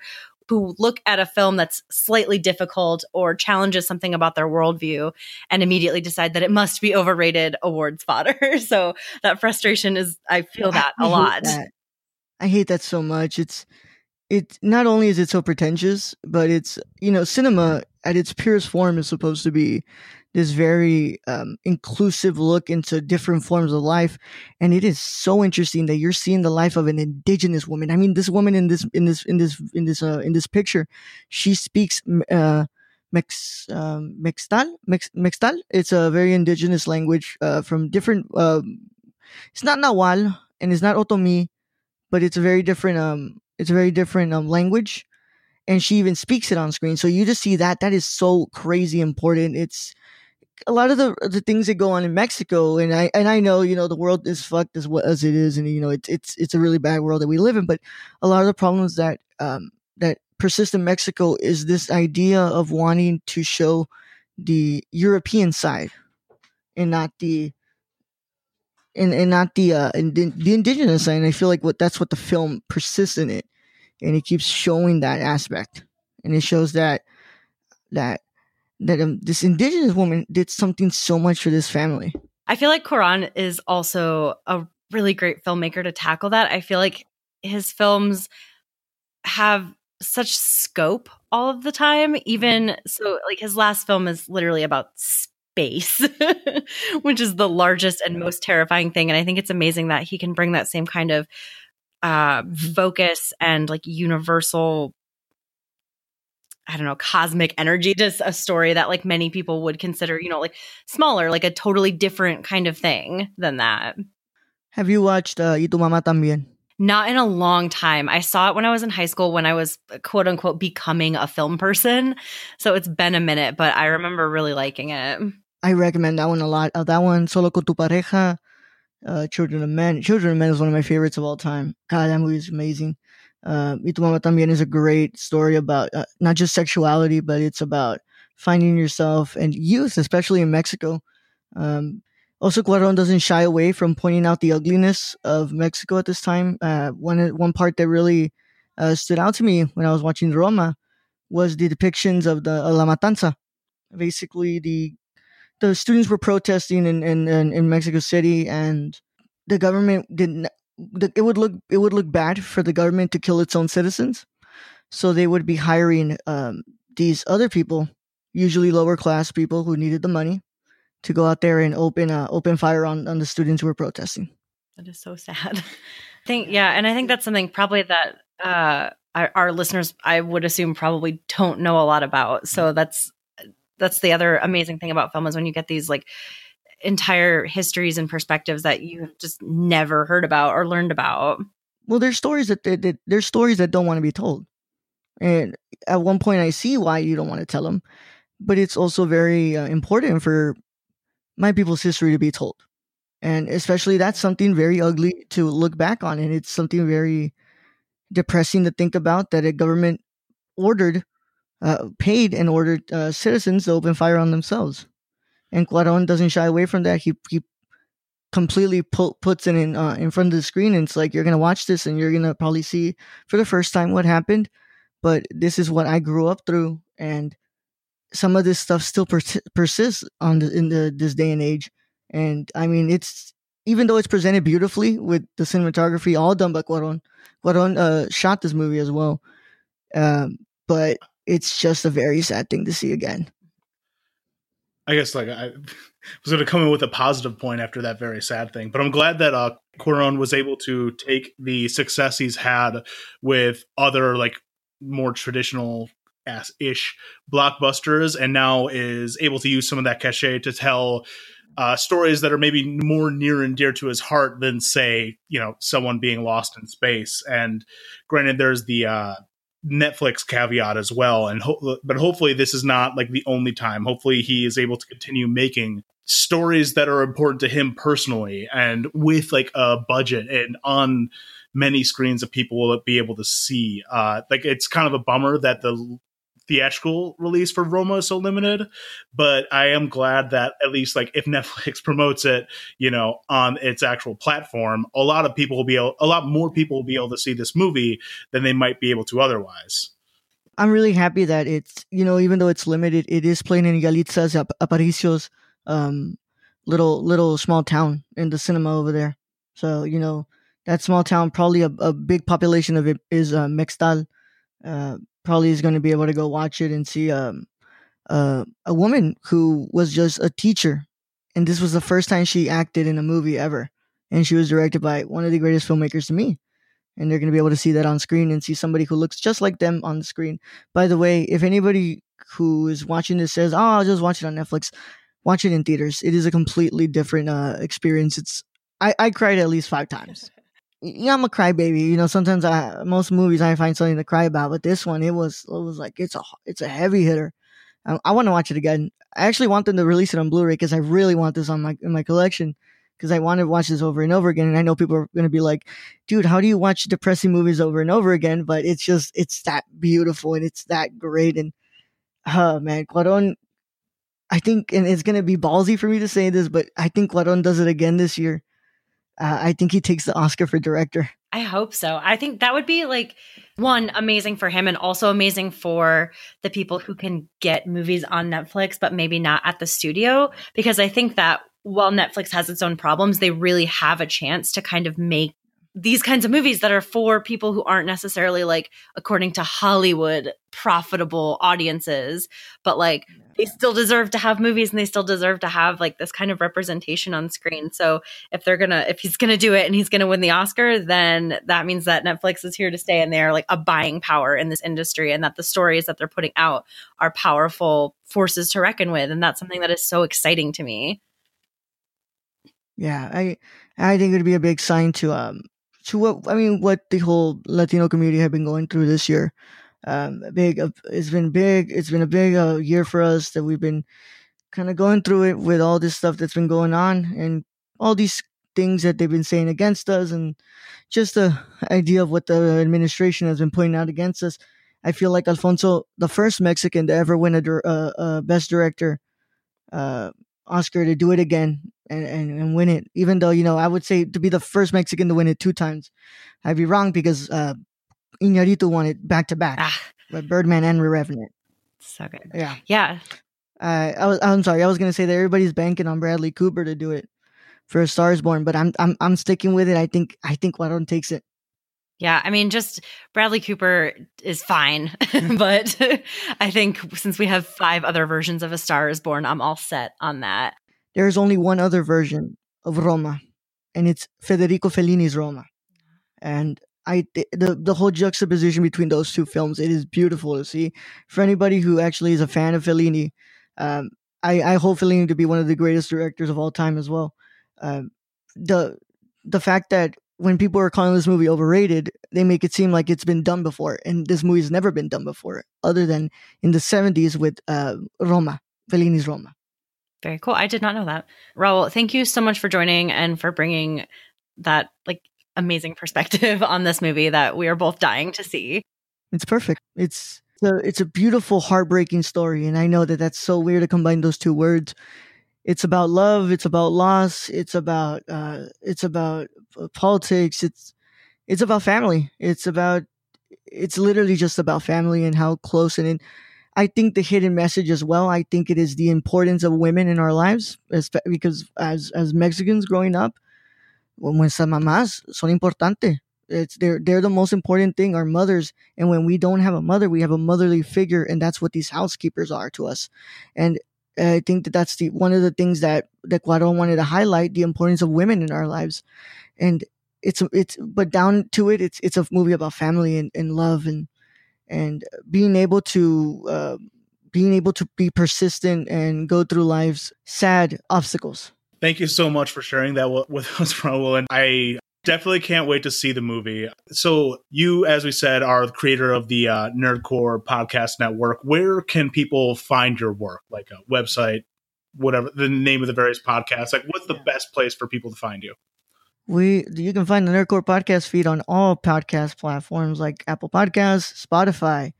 who look at a film that's slightly difficult or challenges something about their worldview and immediately decide that it must be overrated awards fodder. so that frustration is, I feel that I a lot. that. I hate that so much. It's it not only is it so pretentious, but it's you know cinema at its purest form is supposed to be this very um, inclusive look into different forms of life, and it is so interesting that you're seeing the life of an indigenous woman. I mean, this woman in this in this in this in this uh, in this picture, she speaks uh, Mex um, Mextal Mex, Mextal. It's a very indigenous language uh, from different. Um, it's not Nahual and it's not Otomi. but it's a very different um it's a very different um language and she even speaks it on screen so you just see that that is so crazy important it's a lot of the the things that go on in Mexico, and I and I know you know the world is fucked as as it is, and you know it's it's it's a really bad world that we live in. But a lot of the problems that um, that persist in Mexico is this idea of wanting to show the European side and not the and, and not the uh and the, indigenous side. And I feel like what that's what the film persists in it, and it keeps showing that aspect, and it shows that that that um, this indigenous woman did something so much for this family. I feel like Cuarón is also a really great filmmaker to tackle that. I feel like his films have such scope all of the time. Even so, like his last film is literally about space, which is the largest and most terrifying thing. And I think it's amazing that he can bring that same kind of uh, focus and like universal I don't know, cosmic energy to a story that like many people would consider, you know, like smaller, like a totally different kind of thing than that. Have you watched uh, Y mamá también? Not in a long time. I saw it when I was in high school when I was quote unquote becoming a film person. So it's been a minute, but I remember really liking it. I recommend that one a lot. Uh, that one, Solo con tu pareja, uh, Children of Men. Children of Men is one of my favorites of all time. God, that movie is amazing. Uh, Y tu mamá también is a great story about uh, not just sexuality, but it's about finding yourself and youth, especially in Mexico. Um, also, Cuarón doesn't shy away from pointing out the ugliness of Mexico at this time. Uh, one one part that really uh, stood out to me when I was watching Roma was the depictions of the uh, La Matanza. Basically, the the students were protesting in, in, in, Mexico City, and the government didn't. It would look it would look bad for the government to kill its own citizens, so they would be hiring um, these other people, usually lower class people who needed the money, to go out there and open uh, open fire on, on the students who were protesting. That is so sad. I think yeah, and I think that's something probably that uh, our, our listeners, I would assume, probably don't know a lot about. So that's that's the other amazing thing about film is when you get these like entire histories and perspectives that you have just never heard about or learned about. Well, there's stories that, that, that there's stories that don't want to be told, and at one point I see why you don't want to tell them, but it's also very uh, important for my people's history to be told, and especially that's something very ugly to look back on, and it's something very depressing to think about that a government ordered, uh, paid and ordered uh, citizens to open fire on themselves. And Cuarón doesn't shy away from that. He he completely pu- puts it in uh, in front of the screen, and it's like you're gonna watch this, and you're gonna probably see for the first time what happened. But this is what I grew up through, and some of this stuff still per- persists on the, in the this day and age. And I mean, it's even though it's presented beautifully with the cinematography all done by Cuarón. Cuarón uh, shot this movie as well, um, but it's just a very sad thing to see again. I guess like I was going to come in with a positive point after that very sad thing, but I'm glad that uh, Cuarón was able to take the success he's had with other like more traditional ass ish blockbusters, and now is able to use some of that cachet to tell uh, stories that are maybe more near and dear to his heart than say you know someone being lost in space. And granted, there's the uh, Netflix caveat as well. And ho- but hopefully this is not like the only time. Hopefully he is able to continue making stories that are important to him personally and with like a budget and on many screens that people will be able to see. Uh, like it's kind of a bummer that the theatrical release for Roma is so limited, but I am glad that at least like if Netflix promotes it, you know, on its actual platform, a lot of people will be able, a lot more people will be able to see this movie than they might be able to otherwise. I'm really happy that it's you know even though it's limited, it is playing in Yalitza's Aparicio's um, little little small town in the cinema over there. So you know that small town probably a, a big population of it is uh, Mextal. Uh, probably is going to be able to go watch it and see um, uh, a woman who was just a teacher, and this was the first time she acted in a movie ever, and she was directed by one of the greatest filmmakers to me. And they're going to be able to see that on screen and see somebody who looks just like them on the screen. By the way, if anybody who is watching this says, "Oh, I'll just watch it on Netflix," watch it in theaters. It is a completely different uh, experience. It's I, I cried at least five times. Yeah, I'm a crybaby. You know, sometimes I most movies I find something to cry about, but this one it was it was like it's a it's a heavy hitter. I, I want to watch it again. I actually want them to release it on Blu-ray because I really want this on my in my collection because I want to watch this over and over again. And I know people are going to be like, "Dude, how do you watch depressing movies over and over again?" But it's just it's that beautiful and it's that great. And oh man, Cuarón. I think, and it's going to be ballsy for me to say this, but I think Cuarón does it again this year. Uh, I think he takes the Oscar for director. I hope so. I think that would be like one amazing for him and also amazing for the people who can get movies on Netflix but maybe not at the studio because I think that while Netflix has its own problems, they really have a chance to kind of make these kinds of movies that are for people who aren't necessarily like according to Hollywood profitable audiences, but like they still deserve to have movies and they still deserve to have like this kind of representation on screen. So if they're gonna if he's gonna do it and he's gonna win the Oscar, then that means that Netflix is here to stay and they're like a buying power in this industry and that the stories that they're putting out are powerful forces to reckon with. And that's something that is so exciting to me. Yeah, I I think it'd be a big sign to um to what I mean what the whole Latino community have been going through this year. Um, big uh, it's been big. It's been a big uh, year for us that we've been kind of going through it with all this stuff that's been going on and all these things that they've been saying against us and just the idea of what the administration has been putting out against us. I feel like Alfonso, the first Mexican to ever win a, uh, uh, best director uh, Oscar, to do it again and, and, and win it. Even though, you know, I would say to be the first Mexican to win it two times. I'd be wrong because Iñárritu won it back to back. But Birdman and Revenant. So good. Yeah. Yeah. Uh, I was. I'm sorry. I was gonna say that everybody's banking on Bradley Cooper to do it for A Star Is Born, but I'm I'm I'm sticking with it. I think I think Cuarón takes it. Yeah, I mean, just Bradley Cooper is fine, but I think since we have five other versions of A Star Is Born, I'm all set on that. There's only one other version of Roma, and it's Federico Fellini's Roma, and I the the whole juxtaposition between those two films it is beautiful to see. For anybody who actually is a fan of Fellini, um, I I hold Fellini to be one of the greatest directors of all time as well. Um, the the fact that when people are calling this movie overrated, they make it seem like it's been done before, and this movie's never been done before, other than in the '70s with uh, Roma, Fellini's Roma. Very cool. I did not know that. Raul, thank you so much for joining and for bringing that like amazing perspective on this movie that we are both dying to see. It's perfect. It's a, it's a beautiful, heartbreaking story, and I know that that's so weird to combine those two words. It's about love. It's about loss. It's about uh, it's about uh, politics. It's it's about family. It's about it's literally just about family and how close and. In, I think the hidden message as well. I think it is the importance of women in our lives, as, because as as Mexicans growing up, nuestras mamás son importantes. It's they're they're the most important thing. Our mothers, and when we don't have a mother, we have a motherly figure, and that's what these housekeepers are to us. And I think that that's the one of the things that that Cuarón wanted to highlight the importance of women in our lives, and it's it's but down to it, it's it's a movie about family and, and love and and being able to uh, being able to be persistent and go through life's sad obstacles. Thank you so much for sharing that with us, Raul. And I definitely can't wait to see the movie. So, you, as we said, are the creator of the uh, Nerd Corps Podcast Network. Where can people find your work? Like a website, whatever the name of the various podcasts. Like, what's the yeah. best place for people to find you? We you can find the Nerd Corps podcast feed on all podcast platforms like Apple Podcasts, Spotify,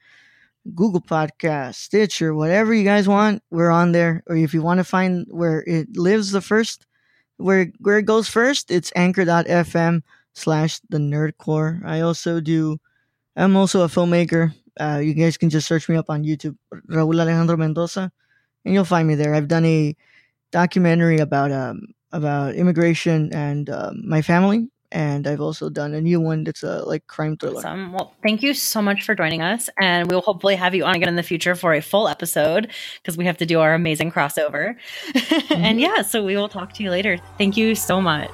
Google Podcast, Stitcher, whatever you guys want, we're on there. Or if you want to find where it lives the first, where where it goes first, it's anchor.fm slash the nerdcorps. I also do I'm also a filmmaker. Uh, you guys can just search me up on YouTube, Raul Alejandro Mendoza, and you'll find me there. I've done a documentary about um, about immigration and um, my family. And I've also done a new one that's a like crime thriller. Awesome. Well, thank you so much for joining us, and we'll hopefully have you on again in the future for a full episode because we have to do our amazing crossover. Mm-hmm. and yeah, so we will talk to you later. Thank you so much.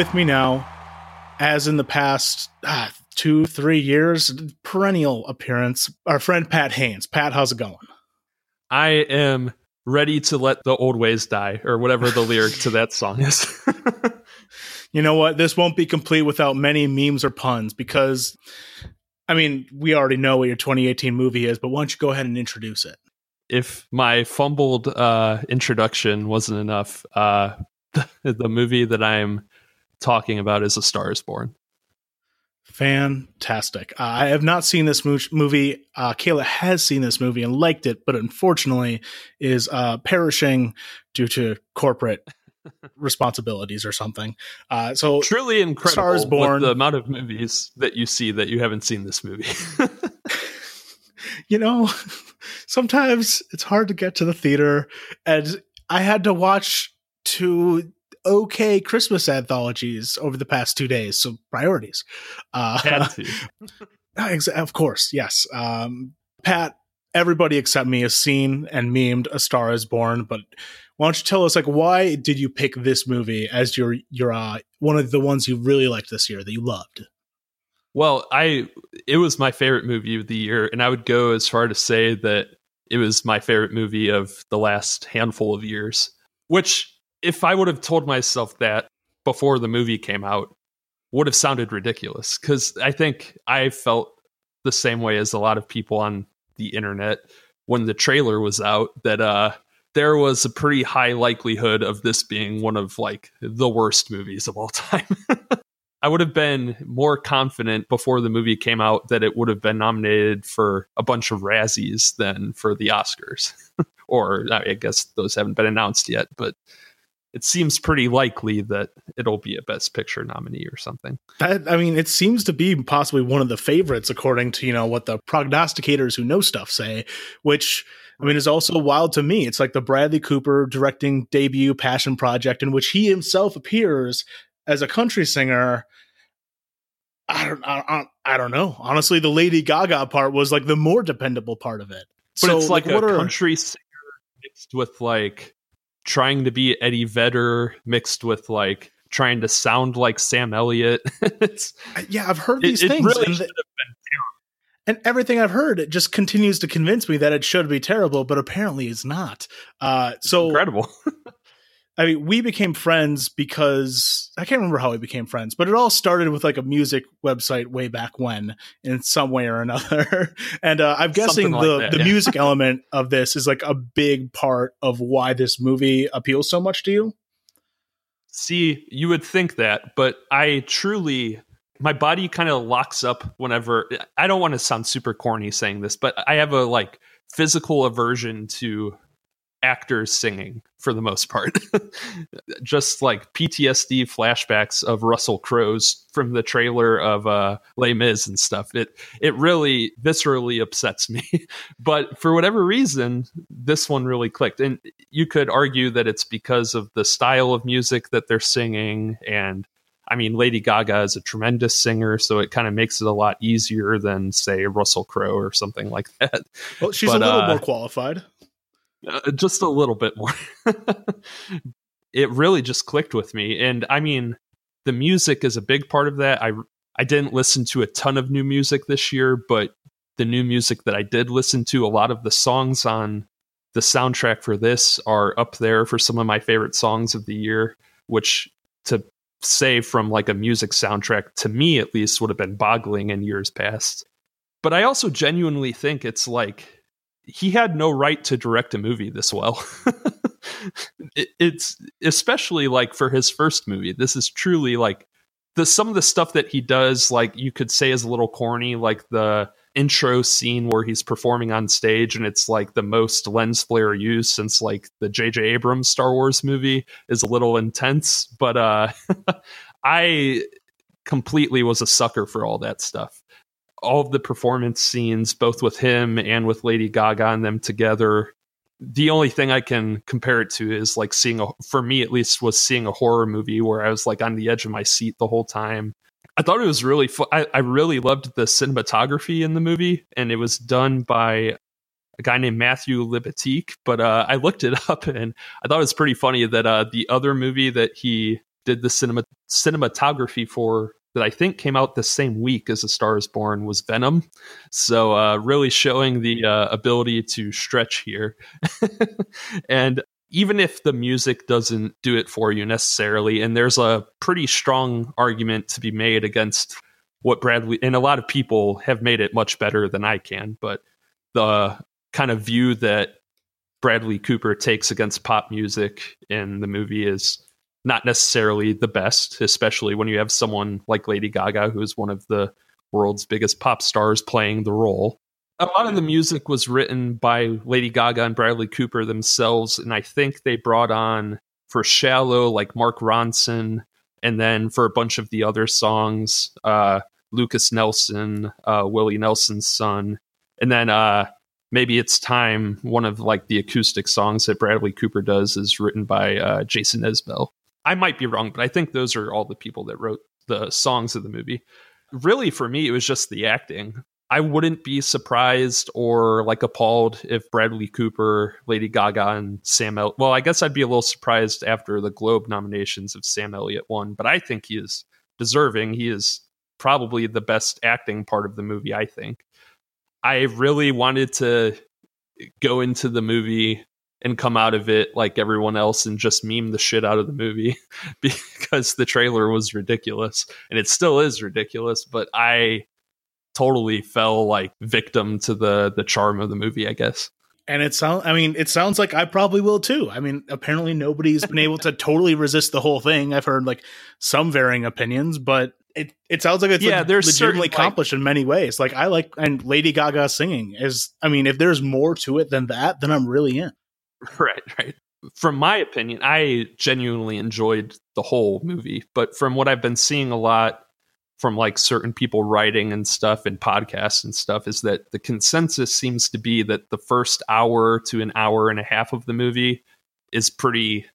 With me now, as in the past ah, two, three years, perennial appearance, our friend Pat Haynes. Pat, how's it going? I am ready to let the old ways die, or whatever the lyric to that song is. you know what? This won't be complete without many memes or puns because, I mean, we already know what your 2018 movie is, but why don't you go ahead and introduce it? If my fumbled uh, introduction wasn't enough, uh, the movie that I'm talking about is A Star is Born. Fantastic. Uh, I have not seen this mo- movie. Uh, Kayla has seen this movie and liked it, but unfortunately is uh, perishing due to corporate responsibilities or something. Uh, so truly incredible. Star is Born. the amount of movies that you see that you haven't seen this movie. you know, sometimes it's hard to get to the theater, and I had to watch two okay Christmas anthologies over the past two days. So priorities. Uh, of course, yes. Um, Pat, everybody except me has seen and memed A Star Is Born, but why don't you tell us like why did you pick this movie as your your uh, one of the ones you really liked this year that you loved? Well, I it was my favorite movie of the year, and I would go as far to say that it was my favorite movie of the last handful of years. Which if I would have told myself that before the movie came out, would have sounded ridiculous because I think I felt the same way as a lot of people on the internet when the trailer was out that uh there was a pretty high likelihood of this being one of like the worst movies of all time. I would have been more confident before the movie came out that it would have been nominated for a bunch of Razzies than for the Oscars. or I guess those haven't been announced yet, but it seems pretty likely that it'll be a best picture nominee or something. That I mean, it seems to be possibly one of the favorites according to, you know, what the prognosticators who know stuff say, which I mean is also wild to me. It's like the Bradley Cooper directing debut passion project in which he himself appears as a country singer. I don't, I, I don't know. Honestly, the Lady Gaga part was like the more dependable part of it. But so, it's like, like a are, country singer mixed with like trying to be Eddie Vedder mixed with like trying to sound like Sam Elliott. it's yeah, I've heard these it, things. It really and, and everything I've heard, it just continues to convince me that it should be terrible, but apparently it's not. Uh, so incredible. I mean, we became friends because I can't remember how we became friends, but it all started with like a music website way back when, in some way or another. and uh, I'm guessing like the that, the yeah. music element of this is like a big part of why this movie appeals so much to you. See, you would think that, but I truly my body kind of locks up whenever I don't want to sound super corny saying this, but I have a like physical aversion to actors singing for the most part. Just like PTSD flashbacks of Russell Crowe's from the trailer of uh Les Mis and stuff. It it really viscerally upsets me. but for whatever reason, this one really clicked. And you could argue that it's because of the style of music that they're singing and I mean, Lady Gaga is a tremendous singer, so it kind of makes it a lot easier than, say, Russell Crowe or something like that. Well, she's but, a little uh, more qualified uh, just a little bit more. it really just clicked with me, and I mean, the music is a big part of that. I I didn't listen to a ton of new music this year, but the new music that I did listen to, a lot of the songs on the soundtrack for this are up there for some of my favorite songs of the year, which to say from like a music soundtrack to me at least would have been boggling in years past. But I also genuinely think it's like he had no right to direct a movie this well. it, it's especially like for his first movie. This is truly like the some of the stuff that he does like you could say is a little corny like the intro scene where he's performing on stage and it's like the most lens flare used since like the JJ Abrams Star Wars movie is a little intense but uh I completely was a sucker for all that stuff all of the performance scenes, both with him and with Lady Gaga and them together. The only thing I can compare it to is like seeing a, for me at least, was seeing a horror movie where I was like on the edge of my seat the whole time. I thought it was really fun. I, I really loved the cinematography in the movie, and it was done by a guy named Matthew Libatique. But uh, I looked it up, and I thought it was pretty funny that uh, the other movie that he did the cinema cinematography for that I think came out the same week as A Star Is Born was Venom. So uh, really showing the uh, ability to stretch here. and even if the music doesn't do it for you necessarily, and there's a pretty strong argument to be made against what Bradley and a lot of people have made it much better than I can, but the kind of view that Bradley Cooper takes against pop music in the movie is not necessarily the best, especially when you have someone like Lady Gaga, who is one of the world's biggest pop stars, playing the role. A lot of the music was written by Lady Gaga and Bradley Cooper themselves, and I think they brought on for Shallow like Mark Ronson, and then for a bunch of the other songs, uh, Lukas Nelson, uh, Willie Nelson's son, and then uh, maybe it's time. One of like the acoustic songs that Bradley Cooper does is written by uh, Jason Isbell. I might be wrong, but I think those are all the people that wrote the songs of the movie. Really, for me, it was just the acting. I wouldn't be surprised or like appalled if Bradley Cooper, Lady Gaga, and Sam El- well, I guess I'd be a little surprised after the Globe nominations if Sam Elliott won, but I think he is deserving. He is probably the best acting part of the movie, I think. I really wanted to go into the movie and come out of it like everyone else and just meme the shit out of the movie because the trailer was ridiculous and it still is ridiculous but i totally fell like victim to the the charm of the movie i guess and it sounds i mean it sounds like i probably will too i mean apparently nobody's been able to totally resist the whole thing i've heard like some varying opinions but it, it sounds like it's yeah, like there's legitimately certain, like- accomplished in many ways. Like I like and Lady Gaga singing is I mean, if there's more to it than that, then I'm really in. right right. From my opinion i genuinely enjoyed the whole movie but from what i've been seeing a lot from like certain people writing and stuff and podcasts and stuff is that the consensus seems to be that the first hour to an hour and a half of the movie is pretty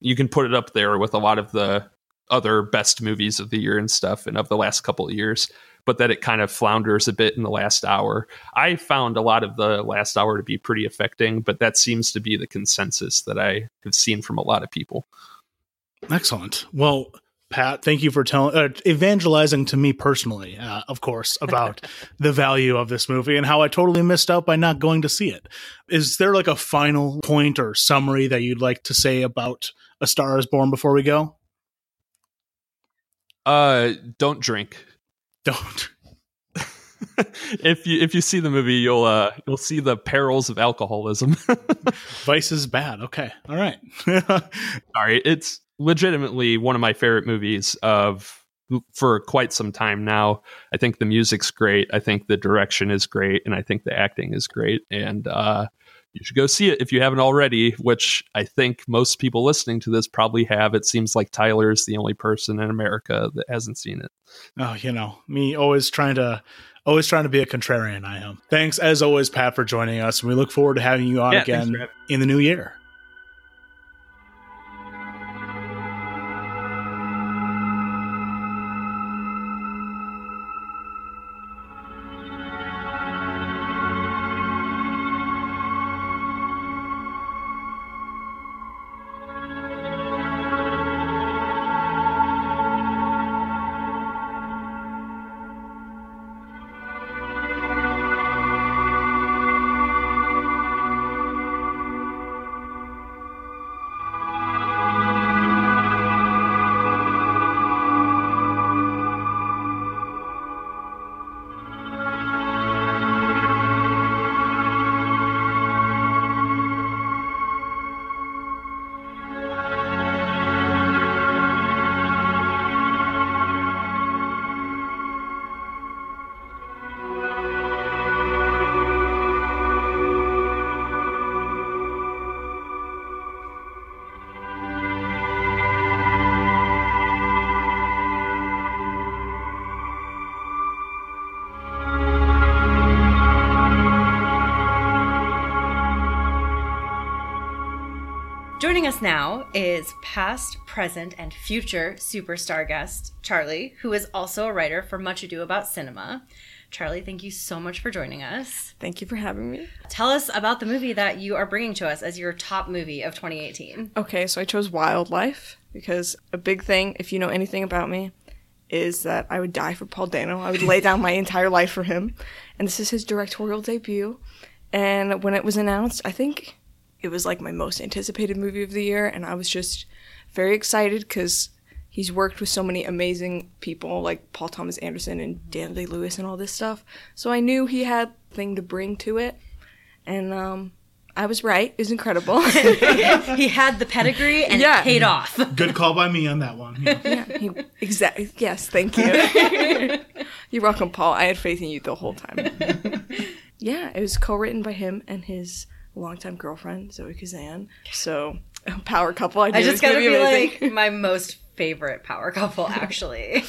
you can put it up there with a lot of the other best movies of the year and stuff and of the last couple of years but that it kind of flounders a bit in the last hour i found a lot of the last hour to be pretty affecting but that seems to be the consensus that i have seen from a lot of people Excellent. Well, Pat, thank you for telling uh, evangelizing to me personally, uh, of course, about the value of this movie and how I totally missed out by not going to see it. Is there like a final point or summary that you'd like to say about A Star Is Born before we go? uh don't drink Don't. if you if you see the movie you'll uh you'll see the perils of alcoholism Vice is bad. Okay. All right. sorry it's legitimately one of my favorite movies of for quite some time now i think the music's great i think the direction is great and i think the acting is great and uh you should go see it if you haven't already which i think most people listening to this probably have it seems like tyler is the only person in america that hasn't seen it Oh, you know, me always trying to always trying to be a contrarian I am. Thanks as always, Pat, for joining us. And we look forward to having you on Yeah, again in the new year. Us now is past, present, and future superstar guest Charlie, who is also a writer for Much Ado About Cinema. Charlie, thank you so much for joining us. Thank you for having me. Tell us about the movie that you are bringing to us as your top movie of 2018. Okay, so I chose Wildlife. because a big thing, if you know anything about me, is that I would die for Paul Dano. I would lay down my entire life for him. And this is his directorial debut. And when it was announced, I think it was like my most anticipated movie of the year. And I was just very excited because he's worked with so many amazing people like Paul Thomas Anderson and Dan Day Lewis and all this stuff. So I knew he had a thing to bring to it. And um, I was right. It was incredible. he had the pedigree and Yeah. it paid off. Good call by me on that one. Yeah. yeah, he, exactly. Yes, thank you. You're welcome, Paul. I had faith in you the whole time. yeah, it was co-written by him and his longtime girlfriend Zoe Kazan. So power couple. I, I just gotta be be like my most favorite power couple, actually.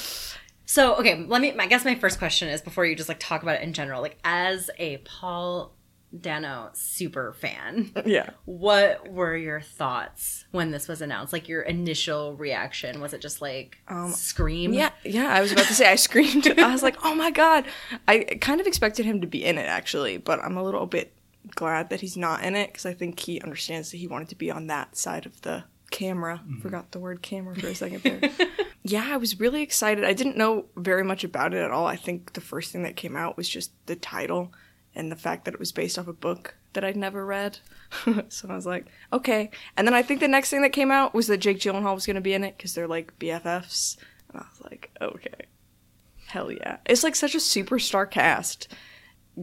so, okay, let me. I guess my first question is before you just like talk about it in general, like as a Paul Dano super fan, yeah. what were your thoughts when this was announced? Like your initial reaction was it just like um, scream? Yeah, yeah. I was about to say I screamed. I was like, "Oh my god!" I kind of expected him to be in it actually, but I'm a little bit glad that he's not in it because I think he understands that he wanted to be on that side of the camera. Mm-hmm. Forgot the word camera for a second there. yeah, I was really excited. I didn't know very much about it at all. I think the first thing that came out was just the title and the fact that it was based off a book that I'd never read. so I was like, okay. And then I think the next thing that came out was that Jake Gyllenhaal was going to be in it because they're like BFFs. And I was like, okay. Hell yeah. It's like such a superstar cast.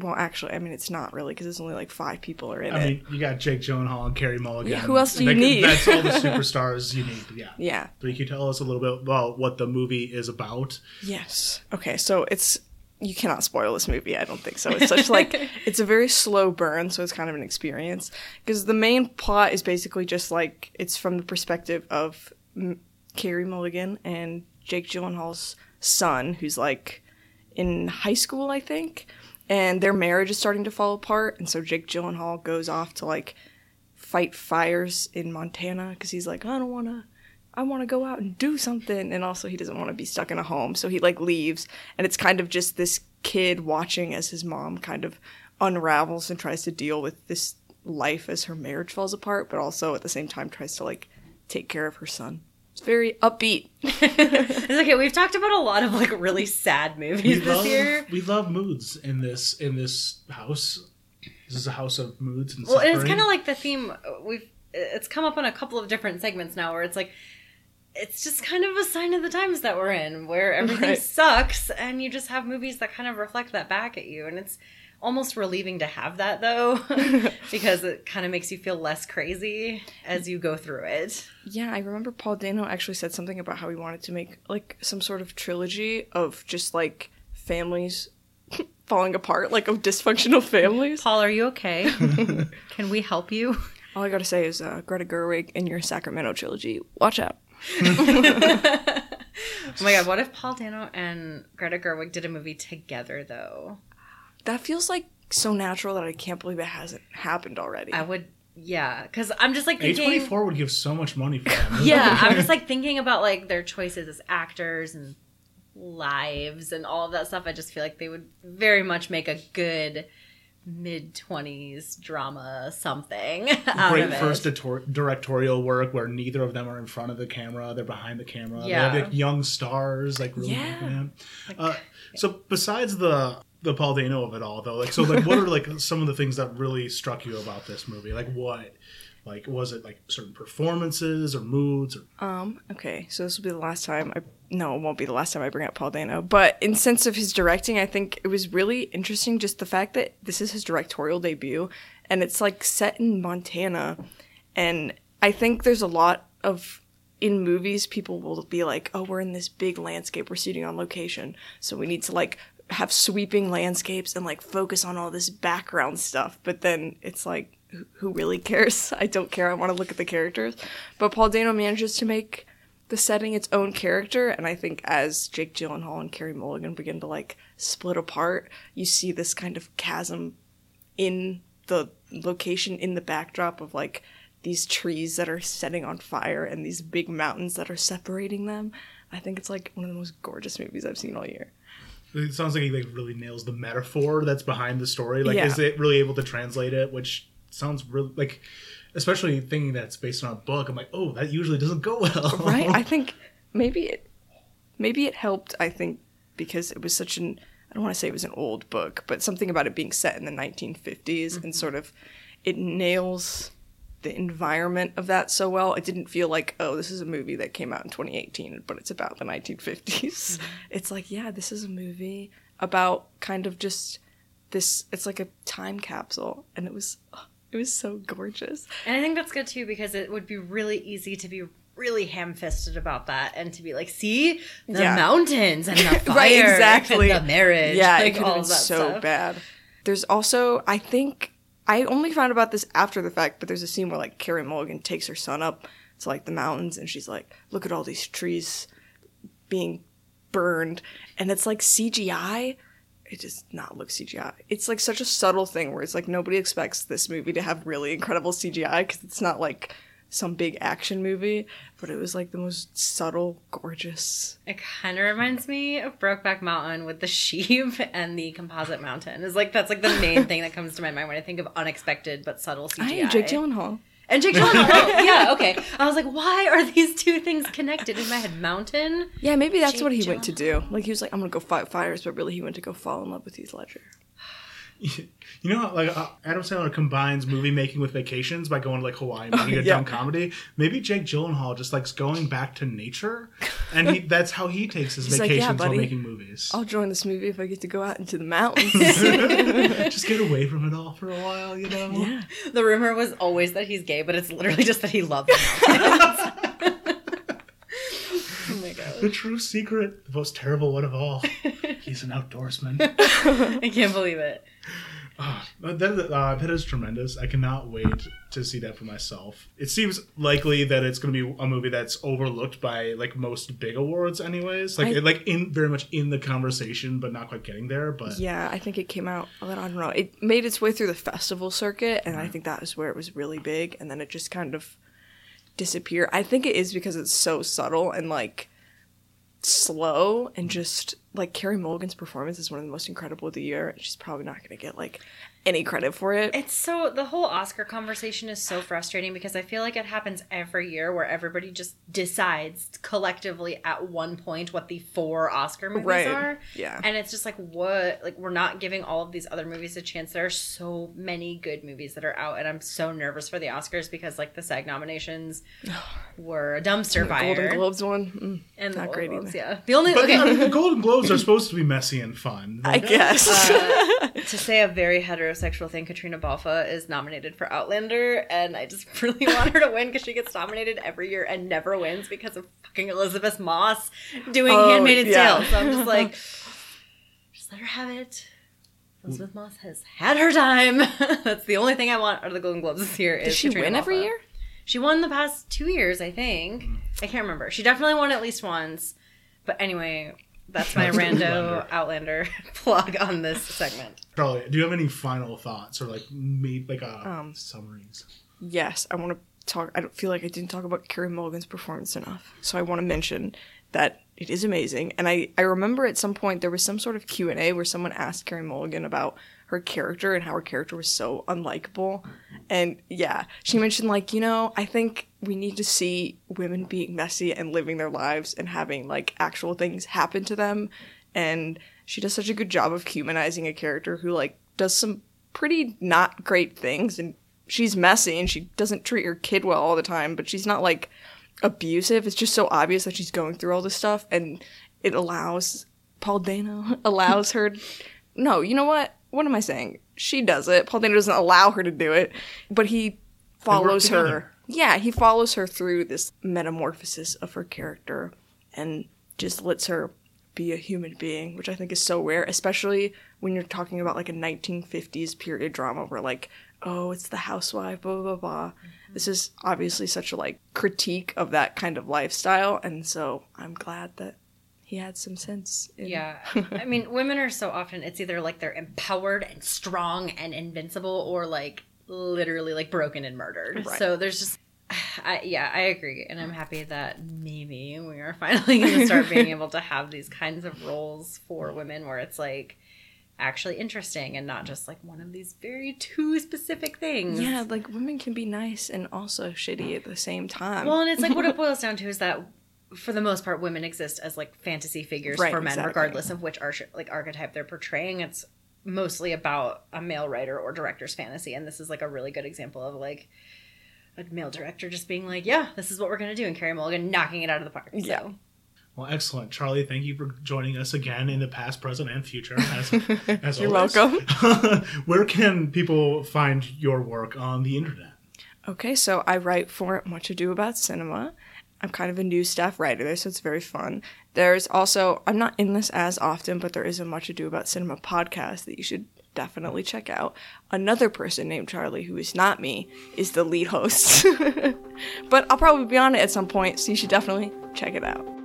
Well, actually, I mean, it's not really because it's only like five people are in I it. mean, you got Jake Gyllenhaal and Carey Mulligan. Yeah, who else do you Like, need? That's all the superstars you need. Yeah. Yeah. But can you tell us a little bit about what the movie is about? Yes. Okay, so it's you cannot spoil this movie. I don't think so. It's such like it's a very slow burn, so it's kind of an experience because the main plot is basically just like it's from the perspective of M- Carey Mulligan and Jake Gyllenhaal's son, who's like in high school, I think, and their marriage is starting to fall apart, and so Jake Gyllenhaal goes off to like fight fires in Montana because he's like, I don't want to. I want to go out and do something. And also, he doesn't want to be stuck in a home. So he like leaves. And it's kind of just this kid watching as his mom kind of unravels and tries to deal with this life as her marriage falls apart, but also at the same time tries to like take care of her son. It's very upbeat. It's okay. We've talked about a lot of like really sad movies We this love, year. we love moods in this in this house. This is a house of moods and Well, and it's kind of like the theme uh, we've. It's come up on a couple of different segments now, where it's like, it's just kind of a sign of the times that we're in, where everything Right. sucks, and you just have movies that kind of reflect that back at you, and it's almost relieving to have that though, because it kind of makes you feel less crazy as you go through it. Yeah, I remember Paul Dano actually said something about how he wanted to make like some sort of trilogy of just like families falling apart, like of dysfunctional families. Paul, are you okay? Can we help you? All I gotta say is uh, Greta Gerwig in your Sacramento trilogy. Watch out. Oh my god, what if Paul Dano and Greta Gerwig did a movie together though? That feels like so natural that I can't believe it hasn't happened already. I would, yeah, because I'm just like thinking. A24 would give so much money for that. movie. yeah, I'm just like thinking about like their choices as actors and lives and all of that stuff. I just feel like they would very much make a good mid twenties drama something out Great of it. first ditor- directorial work where neither of them are in front of the camera; they're behind the camera. Yeah. They have like young stars, like really. Yeah. Yeah. Uh, so besides the the Paul Dano of it all, though, like so, like what are like some of the things that really struck you about this movie? Like what? Like was it like certain performances or moods or Um, okay, so this will be the last time I no, it won't be the last time I bring up Paul Dano. But in sense of his directing, I think it was really interesting just the fact that this is his directorial debut and it's like set in Montana and I think there's a lot of in movies people will be like, "Oh, we're in this big landscape, we're shooting on location, so we need to like have sweeping landscapes and like focus on all this background stuff." But then it's like who- really cares? I don't care. I want to look at the characters. But Paul Dano manages to make the setting its own character, and I think as Jake Gyllenhaal and Carey Mulligan begin to like split apart, you see this kind of chasm in the location in the backdrop of like these trees that are setting on fire and these big mountains that are separating them. I think it's like one of the most gorgeous movies I've seen all year. It sounds like he like really nails the metaphor that's behind the story. Like, Yeah. is it really able to translate it? Which sounds really like especially thinking that's based on a book. I'm like, oh, that usually doesn't go well. right? I think maybe it maybe it helped. I think because it was such an I don't want to say it was an old book, but something about it being set in the 1950s and mm-hmm. sort of it nails the environment of that so well. It didn't feel like, oh, this is a movie that came out in 2018, but it's about the 1950s. Mm-hmm. It's like, yeah, this is a movie about kind of just this. It's like a time capsule, and it was, oh, it was so gorgeous. And I think that's good too because it would be really easy to be really ham-fisted about that and to be like, see the Yeah. mountains and the fire, right, exactly. and the marriage, Yeah, like it could have been so stuff. bad. There's also, I think, I only found about this after the fact, but there's a scene where like Carey Mulligan takes her son up to like the mountains, and she's like, "Look at all these trees being burned," and it's like CGI. It does not look CGI. It's like such a subtle thing where it's like nobody expects this movie to have really incredible CGI because it's not like some big action movie, but it was like the most subtle, gorgeous. It kind of reminds me of Brokeback Mountain with the sheep and the composite mountain. Is like that's like the main thing that comes to my mind when I think of unexpected but subtle CGI. I Jake Gyllenhaal. And Jake Gyllenhaal. oh, yeah, okay. I was like, why are these two things connected in my head? Mountain. Yeah, maybe that's Jake what he went to do. Like he was like, I'm gonna go fight fires, but really he went to go fall in love with Heath Ledger. You know, how, like uh, Adam Sandler combines movie making with vacations by going to like Hawaii and making a Yeah. dumb comedy. Maybe Jake Gyllenhaal just likes going back to nature, and he, that's how he takes his He's like, vacations yeah, while making movies. I'll join this movie if I get to go out into the mountains. just get away from it all for a while, you know. Yeah. The rumor was always that he's gay, but it's literally just that he loves the mountains. oh my god. The true secret, the most terrible one of all. He's an outdoorsman. I can't believe it. But that, uh, that is tremendous. I cannot wait to see that for myself. It seems likely that it's going to be a movie that's overlooked by like most big awards, anyways. Like I- like in very much in the conversation, but not quite getting there. But yeah, I think it came out. I don't know. It made its way through the festival circuit, and I think that is where it was really big, and then it just kind of disappeared. I think it is because it's so subtle and like slow, and just like Carey Mulligan's performance is one of the most incredible of the year. and She's probably not going to get like any credit for it. It's so the whole Oscar conversation is so frustrating because I feel like it happens every year where everybody just decides collectively at one point what the four Oscar movies Right. are. Yeah. And it's just like what like we're not giving all of these other movies a chance. There are so many good movies that are out and I'm so nervous for the Oscars because like the SAG nominations were a dumpster The fire. Golden Globes one, mm, and the not Golden great Globes, either. yeah. The only but okay. I mean, the Golden Globes are supposed to be messy and fun. I guess. Uh, to say a very heterosexual thing, Caitriona Balfe is nominated for Outlander, and I just really want her to win because she gets nominated every year and never wins because of fucking Elisabeth Moss doing Oh, Handmaid's yeah. Tale. So I'm just like, just let her have it. Elisabeth Moss has had her time. That's the only thing I want out of the Golden Globes this year. Does is she Caitriona win every year? She won the past two years, I think. I can't remember. She definitely won at least once. But anyway, that's my rando Outlander plug on this segment. Charlie, do you have any final thoughts or like me like uh, Um, summaries? yes, I want to talk. I don't feel like I didn't talk about Carey Mulligan's performance enough, so I want to mention that it is amazing. And I I remember at some point there was some sort of Q and A where someone asked Carey Mulligan about her character and how her character was so unlikable. And yeah, she mentioned like you know I think we need to see women being messy and living their lives and having like actual things happen to them. And she does such a good job of humanizing a character who like does some pretty not great things and she's messy and she doesn't treat her kid well all the time, but she's not like abusive. It's just so obvious that she's going through all this stuff and it allows Paul Dano allows her No, you know what? What am I saying? She does it. Paul Dano doesn't allow her to do it, but he follows her. Yeah, he follows her through this metamorphosis of her character and just lets her be a human being, which I think is so rare, especially when you're talking about like a 1950s period drama where like, oh, it's the housewife, blah blah blah. Mm-hmm. This is obviously such a like critique of that kind of lifestyle, and so I'm glad that he had some sense. In- Yeah. I mean, women are so often, it's either like they're empowered and strong and invincible or like literally like broken and murdered. Right. So there's just, I, yeah, I agree. And I'm happy that maybe we are finally going to start being able to have these kinds of roles for women where it's like, actually interesting and not just like one of these very two specific things. Yeah, like women can be nice and also shitty at the same time. Well, and it's like what it boils down to is that for the most part, women exist as like fantasy figures Right, for men, exactly. regardless of which arch- like archetype they're portraying. It's mostly about a male writer or director's fantasy, and this is like a really good example of like a male director just being like, "Yeah, this is what we're gonna do," and Carey Mulligan knocking it out of the park. Yeah. So. Well, excellent, Charlie. Thank you for joining us again in the past, present, and future. As, as You're always. welcome. Where can people find your work on the internet? Okay, so I write for Much Ado About Cinema. I'm kind of a new staff writer there, so it's very fun. There's also, I'm not in this as often, but there is a Much Ado About Cinema podcast that you should definitely check out. Another person named Charlie, who is not me, is the lead host. but I'll probably be on it at some point, so you should definitely check it out.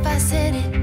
if I said it.